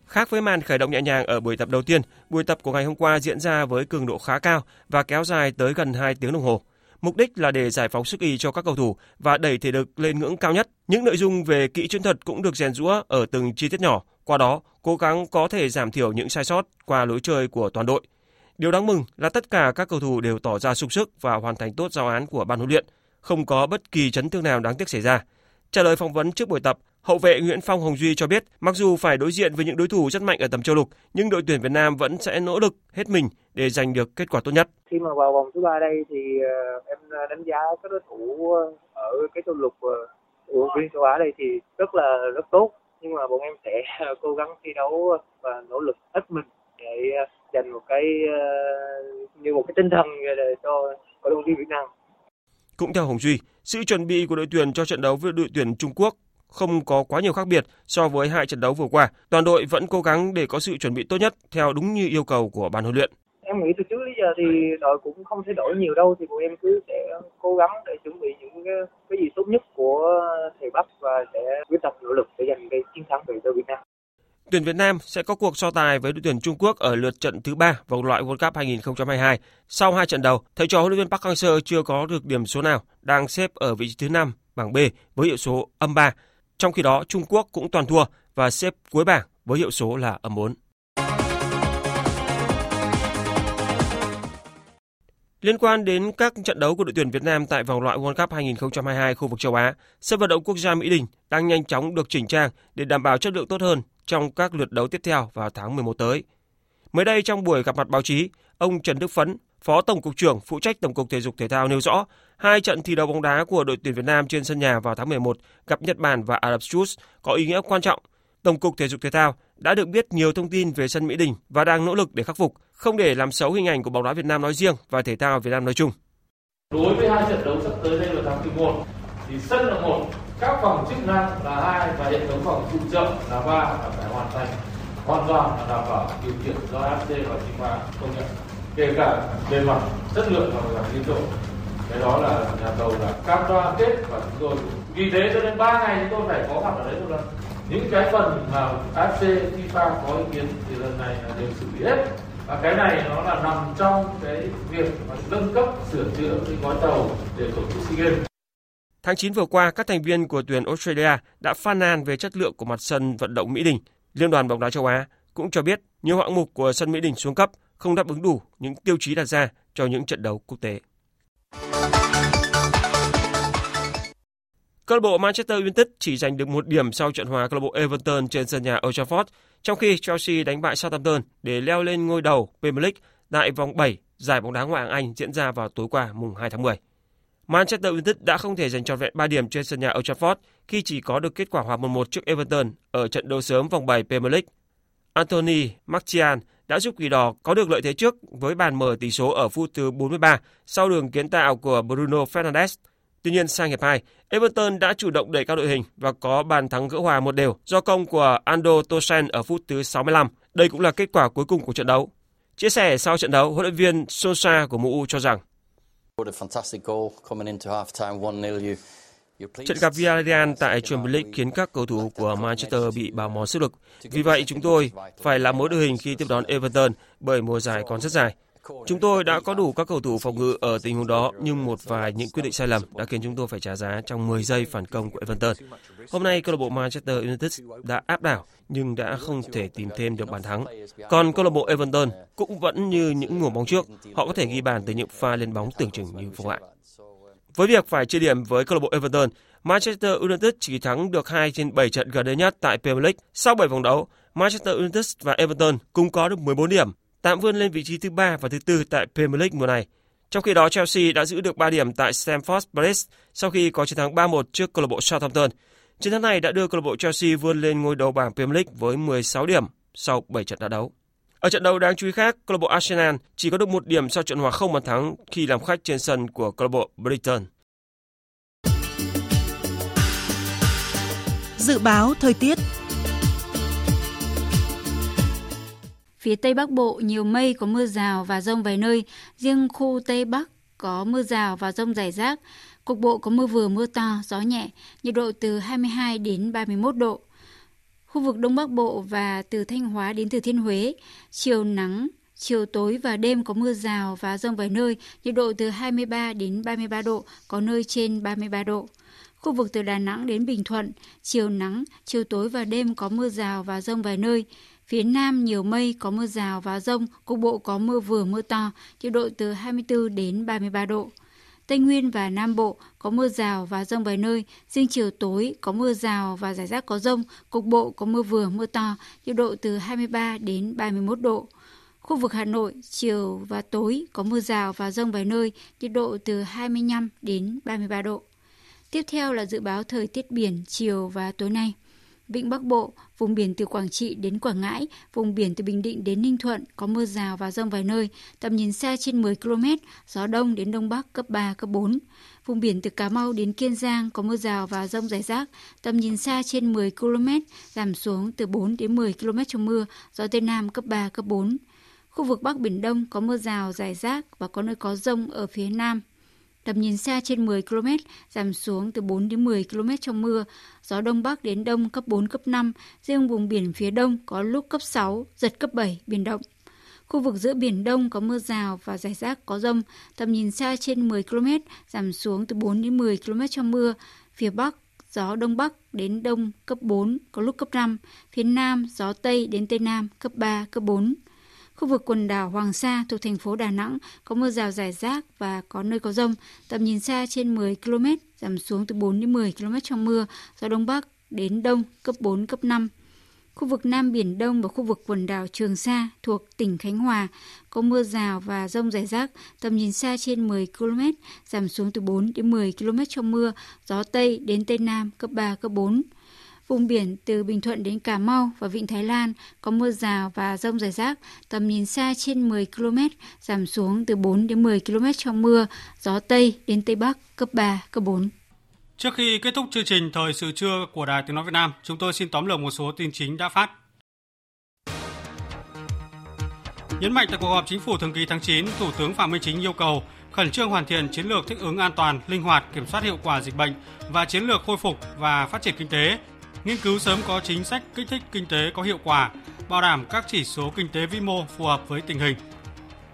Khác với màn khởi động nhẹ nhàng ở buổi tập đầu tiên, buổi tập của ngày hôm qua diễn ra với cường độ khá cao và kéo dài tới gần 2 tiếng đồng hồ. Mục đích là để giải phóng sức y cho các cầu thủ và đẩy thể lực lên ngưỡng cao nhất. Những nội dung về kỹ chiến thuật cũng được rèn rũa ở từng chi tiết nhỏ, qua đó cố gắng có thể giảm thiểu những sai sót qua lối chơi của toàn đội. Điều đáng mừng là tất cả các cầu thủ đều tỏ ra sung sức và hoàn thành tốt giao án của ban huấn luyện, không có bất kỳ chấn thương nào đáng tiếc xảy ra. Trả lời phỏng vấn trước buổi tập, hậu vệ Nguyễn Phong Hồng Duy cho biết, mặc dù phải đối diện với những đối thủ rất mạnh ở tầm châu lục, nhưng đội tuyển Việt Nam vẫn sẽ nỗ lực hết mình để giành được kết quả tốt nhất. Khi mà vào vòng thứ ba đây thì ờ, em đánh giá các đối thủ ở cái châu lục ờ, của viên châu Á đây thì rất là rất tốt, nhưng mà bọn em sẽ cố gắng thi đấu và nỗ lực hết mình để dành một cái như một cái tinh thần để cho cổ động viên Việt Nam. Cũng theo Hồng Duy, sự chuẩn bị của đội tuyển cho trận đấu với đội tuyển Trung Quốc không có quá nhiều khác biệt so với hai trận đấu vừa qua. Toàn đội vẫn cố gắng để có sự chuẩn bị tốt nhất theo đúng như yêu cầu của ban huấn luyện. Em nghĩ từ trước đến giờ thì đội cũng không thay đổi nhiều đâu thì bọn em cứ sẽ cố gắng để chuẩn bị những cái, cái gì tốt nhất của thầy Bắc và sẽ quyết tâm nỗ lực để giành cái chiến thắng về cho Việt Nam. Tuyển Việt Nam sẽ có cuộc so tài với đội tuyển Trung Quốc ở lượt trận thứ ba vòng loại World Cup 2022. Sau hai trận đầu, thầy trò huấn luyện viên Park Hang-seo chưa có được điểm số nào, đang xếp ở vị trí thứ 5 bảng B với hiệu số âm 3. Trong khi đó, Trung Quốc cũng toàn thua và xếp cuối bảng với hiệu số là âm 4. Liên quan đến các trận đấu của đội tuyển Việt Nam tại vòng loại World Cup 2022 khu vực châu Á, sân vận động quốc gia Mỹ Đình đang nhanh chóng được chỉnh trang để đảm bảo chất lượng tốt hơn trong các lượt đấu tiếp theo vào tháng 11 tới. Mới đây trong buổi gặp mặt báo chí, ông Trần Đức Phấn, Phó Tổng cục trưởng phụ trách Tổng cục Thể dục Thể thao nêu rõ, hai trận thi đấu bóng đá của đội tuyển Việt Nam trên sân nhà vào tháng 11 gặp Nhật Bản và Ả Rập Xê Út có ý nghĩa quan trọng. Tổng cục Thể dục Thể thao đã được biết nhiều thông tin về sân Mỹ Đình và đang nỗ lực để khắc phục, không để làm xấu hình ảnh của bóng đá Việt Nam nói riêng và thể thao Việt Nam nói chung. Đối với hai trận đấu sắp tới đây vào tháng 11 thì sân là một, các phòng chức năng là hai và hệ thống phòng phụ trợ là ba là phải hoàn thành hoàn toàn là đảm bảo điều kiện do AFC và FIFA công nhận kể cả bề mặt chất lượng hoặc là tiến độ. Cái đó là nhà thầu là cam đoan kết và chúng tôi vì thế cho nên ba ngày chúng tôi phải có mặt ở đấy một lần. Những cái phần mà AFC FIFA có ý kiến thì lần này là đều xử lý hết. Và cái này nó là nằm trong cái việc mà nâng cấp sửa chữa cái gói tàu để tổ chức SEA Games. Tháng 9 vừa qua, các thành viên của tuyển Australia đã phàn nàn về chất lượng của mặt sân vận động Mỹ Đình. Liên đoàn bóng đá châu Á cũng cho biết nhiều hạng mục của sân Mỹ Đình xuống cấp không đáp ứng đủ những tiêu chí đặt ra cho những trận đấu quốc tế. Câu lạc bộ Manchester United chỉ giành được một điểm sau trận hòa câu lạc bộ Everton trên sân nhà Old Trafford, trong khi Chelsea đánh bại Southampton để leo lên ngôi đầu Premier League tại vòng 7 giải bóng đá ngoại hạng Anh diễn ra vào tối qua mùng 2 tháng 10. Manchester United đã không thể giành trọn vẹn 3 điểm trên sân nhà Old Trafford khi chỉ có được kết quả hòa 1-1 trước Everton ở trận đấu sớm vòng 7 Premier League. Anthony Martial đã giúp Quỷ Đỏ có được lợi thế trước với bàn mở tỷ số ở phút thứ 43 sau đường kiến tạo của Bruno Fernandes. Tuy nhiên sang hiệp 2, Everton đã chủ động đẩy cao đội hình và có bàn thắng gỡ hòa một đều do công của Ando Tosen ở phút thứ 65. Đây cũng là kết quả cuối cùng của trận đấu. Chia sẻ sau trận đấu, huấn luyện viên Sosa của MU cho rằng Trận gặp Villarreal tại Champions League khiến các cầu thủ của Manchester bị bào mòn sức lực. Vì vậy, chúng tôi phải làm mối đội hình khi tiếp đón Everton bởi mùa giải còn rất dài. Chúng tôi đã có đủ các cầu thủ phòng ngự ở tình huống đó, nhưng một vài những quyết định sai lầm đã khiến chúng tôi phải trả giá trong 10 giây phản công của Everton. Hôm nay, câu lạc bộ Manchester United đã áp đảo nhưng đã không thể tìm thêm được bàn thắng. Còn câu lạc bộ Everton cũng vẫn như những mùa bóng trước, họ có thể ghi bàn từ những pha lên bóng tưởng chừng như vô hại. Với việc phải chia điểm với câu lạc bộ Everton, Manchester United chỉ thắng được 2 trên 7 trận gần đây nhất tại Premier League. Sau 7 vòng đấu, Manchester United và Everton cùng có được 14 điểm, tạm vươn lên vị trí thứ 3 và thứ 4 tại Premier League mùa này. Trong khi đó, Chelsea đã giữ được 3 điểm tại Stamford Bridge sau khi có chiến thắng 3-1 trước câu lạc bộ Southampton. Chiến thắng này đã đưa câu lạc bộ Chelsea vươn lên ngôi đầu bảng Premier League với 16 điểm sau 7 trận đã đấu. Ở trận đấu đáng chú ý khác, câu lạc bộ Arsenal chỉ có được một điểm sau trận hòa không bàn thắng khi làm khách trên sân của câu lạc bộ Brighton. Dự báo thời tiết Phía Tây Bắc Bộ nhiều mây có mưa rào và rông vài nơi, riêng khu Tây Bắc có mưa rào và rông rải rác, cục bộ có mưa vừa mưa to, gió nhẹ, nhiệt độ từ 22 đến 31 độ. Khu vực Đông Bắc Bộ và từ Thanh Hóa đến Thừa Thiên Huế, chiều nắng, chiều tối và đêm có mưa rào và rông vài nơi, nhiệt độ từ 23 đến 33 độ, có nơi trên 33 độ. Khu vực từ Đà Nẵng đến Bình Thuận, chiều nắng, chiều tối và đêm có mưa rào và rông vài nơi. Phía Nam nhiều mây, có mưa rào và rông, cục bộ có mưa vừa mưa to, nhiệt độ từ 24 đến 33 độ. Tây Nguyên và Nam Bộ có mưa rào và rông vài nơi, riêng chiều tối có mưa rào và rải rác có rông, cục bộ có mưa vừa mưa to, nhiệt độ từ 23 đến 31 độ. Khu vực Hà Nội, chiều và tối có mưa rào và rông vài nơi, nhiệt độ từ 25 đến 33 độ. Tiếp theo là dự báo thời tiết biển chiều và tối nay. Vịnh Bắc Bộ, vùng biển từ Quảng Trị đến Quảng Ngãi, vùng biển từ Bình Định đến Ninh Thuận có mưa rào và rông vài nơi, tầm nhìn xa trên 10 km, gió đông đến đông bắc cấp 3, cấp 4. Vùng biển từ Cà Mau đến Kiên Giang có mưa rào và rông rải rác, tầm nhìn xa trên 10 km, giảm xuống từ 4 đến 10 km trong mưa, gió Tây Nam cấp 3, cấp 4. Khu vực Bắc Biển Đông có mưa rào, rải rác và có nơi có rông ở phía Nam. Tầm nhìn xa trên 10 km, giảm xuống từ 4 đến 10 km trong mưa, gió Đông Bắc đến Đông cấp 4, cấp 5, riêng vùng biển phía Đông có lúc cấp 6, giật cấp 7, biển động. Khu vực giữa Biển Đông có mưa rào và rải rác có rông, tầm nhìn xa trên 10 km, giảm xuống từ 4 đến 10 km trong mưa. Phía Bắc, gió Đông Bắc đến Đông cấp 4, có lúc cấp 5. Phía Nam, gió Tây đến Tây Nam cấp 3, cấp 4. Khu vực quần đảo Hoàng Sa thuộc thành phố Đà Nẵng có mưa rào rải rác và có nơi có rông, tầm nhìn xa trên 10 km, giảm xuống từ 4 đến 10 km trong mưa, gió Đông Bắc đến Đông cấp 4, cấp 5. Khu vực Nam Biển Đông và khu vực quần đảo Trường Sa thuộc tỉnh Khánh Hòa có mưa rào và rông rải rác, tầm nhìn xa trên 10 km, giảm xuống từ 4 đến 10 km trong mưa, gió Tây đến Tây Nam cấp 3, cấp 4. Vùng biển từ Bình Thuận đến Cà Mau và Vịnh Thái Lan có mưa rào và rông rải rác, tầm nhìn xa trên 10 km, giảm xuống từ 4 đến 10 km trong mưa, gió Tây đến Tây Bắc cấp 3, cấp 4. Trước khi kết thúc chương trình Thời sự trưa của Đài Tiếng Nói Việt Nam, chúng tôi xin tóm lược một số tin chính đã phát. Nhấn mạnh tại cuộc họp chính phủ thường kỳ tháng 9, Thủ tướng Phạm Minh Chính yêu cầu khẩn trương hoàn thiện chiến lược thích ứng an toàn, linh hoạt, kiểm soát hiệu quả dịch bệnh và chiến lược khôi phục và phát triển kinh tế, nghiên cứu sớm có chính sách kích thích kinh tế có hiệu quả, bảo đảm các chỉ số kinh tế vĩ mô phù hợp với tình hình.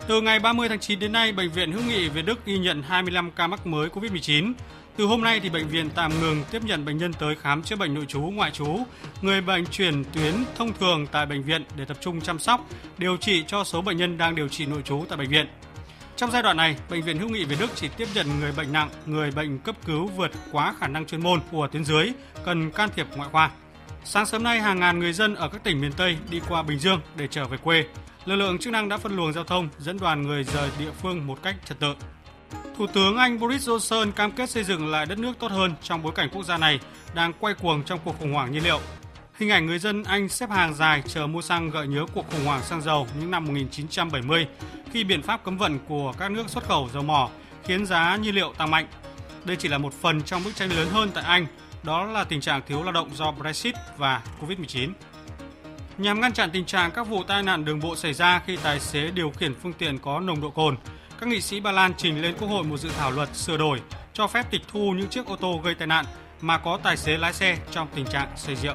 Từ ngày 30 tháng 9 đến nay, Bệnh viện Hữu nghị Việt Đức ghi nhận 25 ca mắc mới COVID-19. Từ hôm nay thì bệnh viện tạm ngừng tiếp nhận bệnh nhân tới khám chữa bệnh nội trú, ngoại trú, người bệnh chuyển tuyến thông thường tại bệnh viện để tập trung chăm sóc, điều trị cho số bệnh nhân đang điều trị nội trú tại bệnh viện. Trong giai đoạn này, bệnh viện Hữu nghị Việt Đức chỉ tiếp nhận người bệnh nặng, người bệnh cấp cứu vượt quá khả năng chuyên môn của tuyến dưới, cần can thiệp ngoại khoa. Sáng sớm nay, hàng ngàn người dân ở các tỉnh miền Tây đi qua Bình Dương để trở về quê. Lực lượng chức năng đã phân luồng giao thông, dẫn đoàn người rời địa phương một cách trật tự. Thủ tướng Anh Boris Johnson cam kết xây dựng lại đất nước tốt hơn trong bối cảnh quốc gia này đang quay cuồng trong cuộc khủng hoảng nhiên liệu. Hình ảnh người dân Anh xếp hàng dài chờ mua xăng gợi nhớ cuộc khủng hoảng xăng dầu những năm 1970 khi biện pháp cấm vận của các nước xuất khẩu dầu mỏ khiến giá nhiên liệu tăng mạnh. Đây chỉ là một phần trong bức tranh lớn hơn tại Anh, đó là tình trạng thiếu lao động do Brexit và Covid-19. Nhằm ngăn chặn tình trạng các vụ tai nạn đường bộ xảy ra khi tài xế điều khiển phương tiện có nồng độ cồn, các nghị sĩ Ba Lan trình lên Quốc hội một dự thảo luật sửa đổi cho phép tịch thu những chiếc ô tô gây tai nạn mà có tài xế lái xe trong tình trạng say rượu.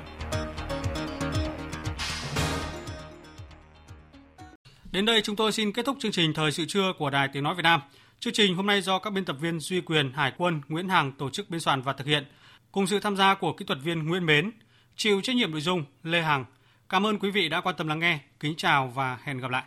Đến đây chúng tôi xin kết thúc chương trình Thời sự trưa của Đài Tiếng Nói Việt Nam. Chương trình hôm nay do các biên tập viên Duy Quyền, Hải quân, Nguyễn Hằng tổ chức biên soạn và thực hiện, cùng sự tham gia của kỹ thuật viên Nguyễn Mến, chịu trách nhiệm nội dung Lê Hằng. Cảm ơn quý vị đã quan tâm lắng nghe. Kính chào và hẹn gặp lại.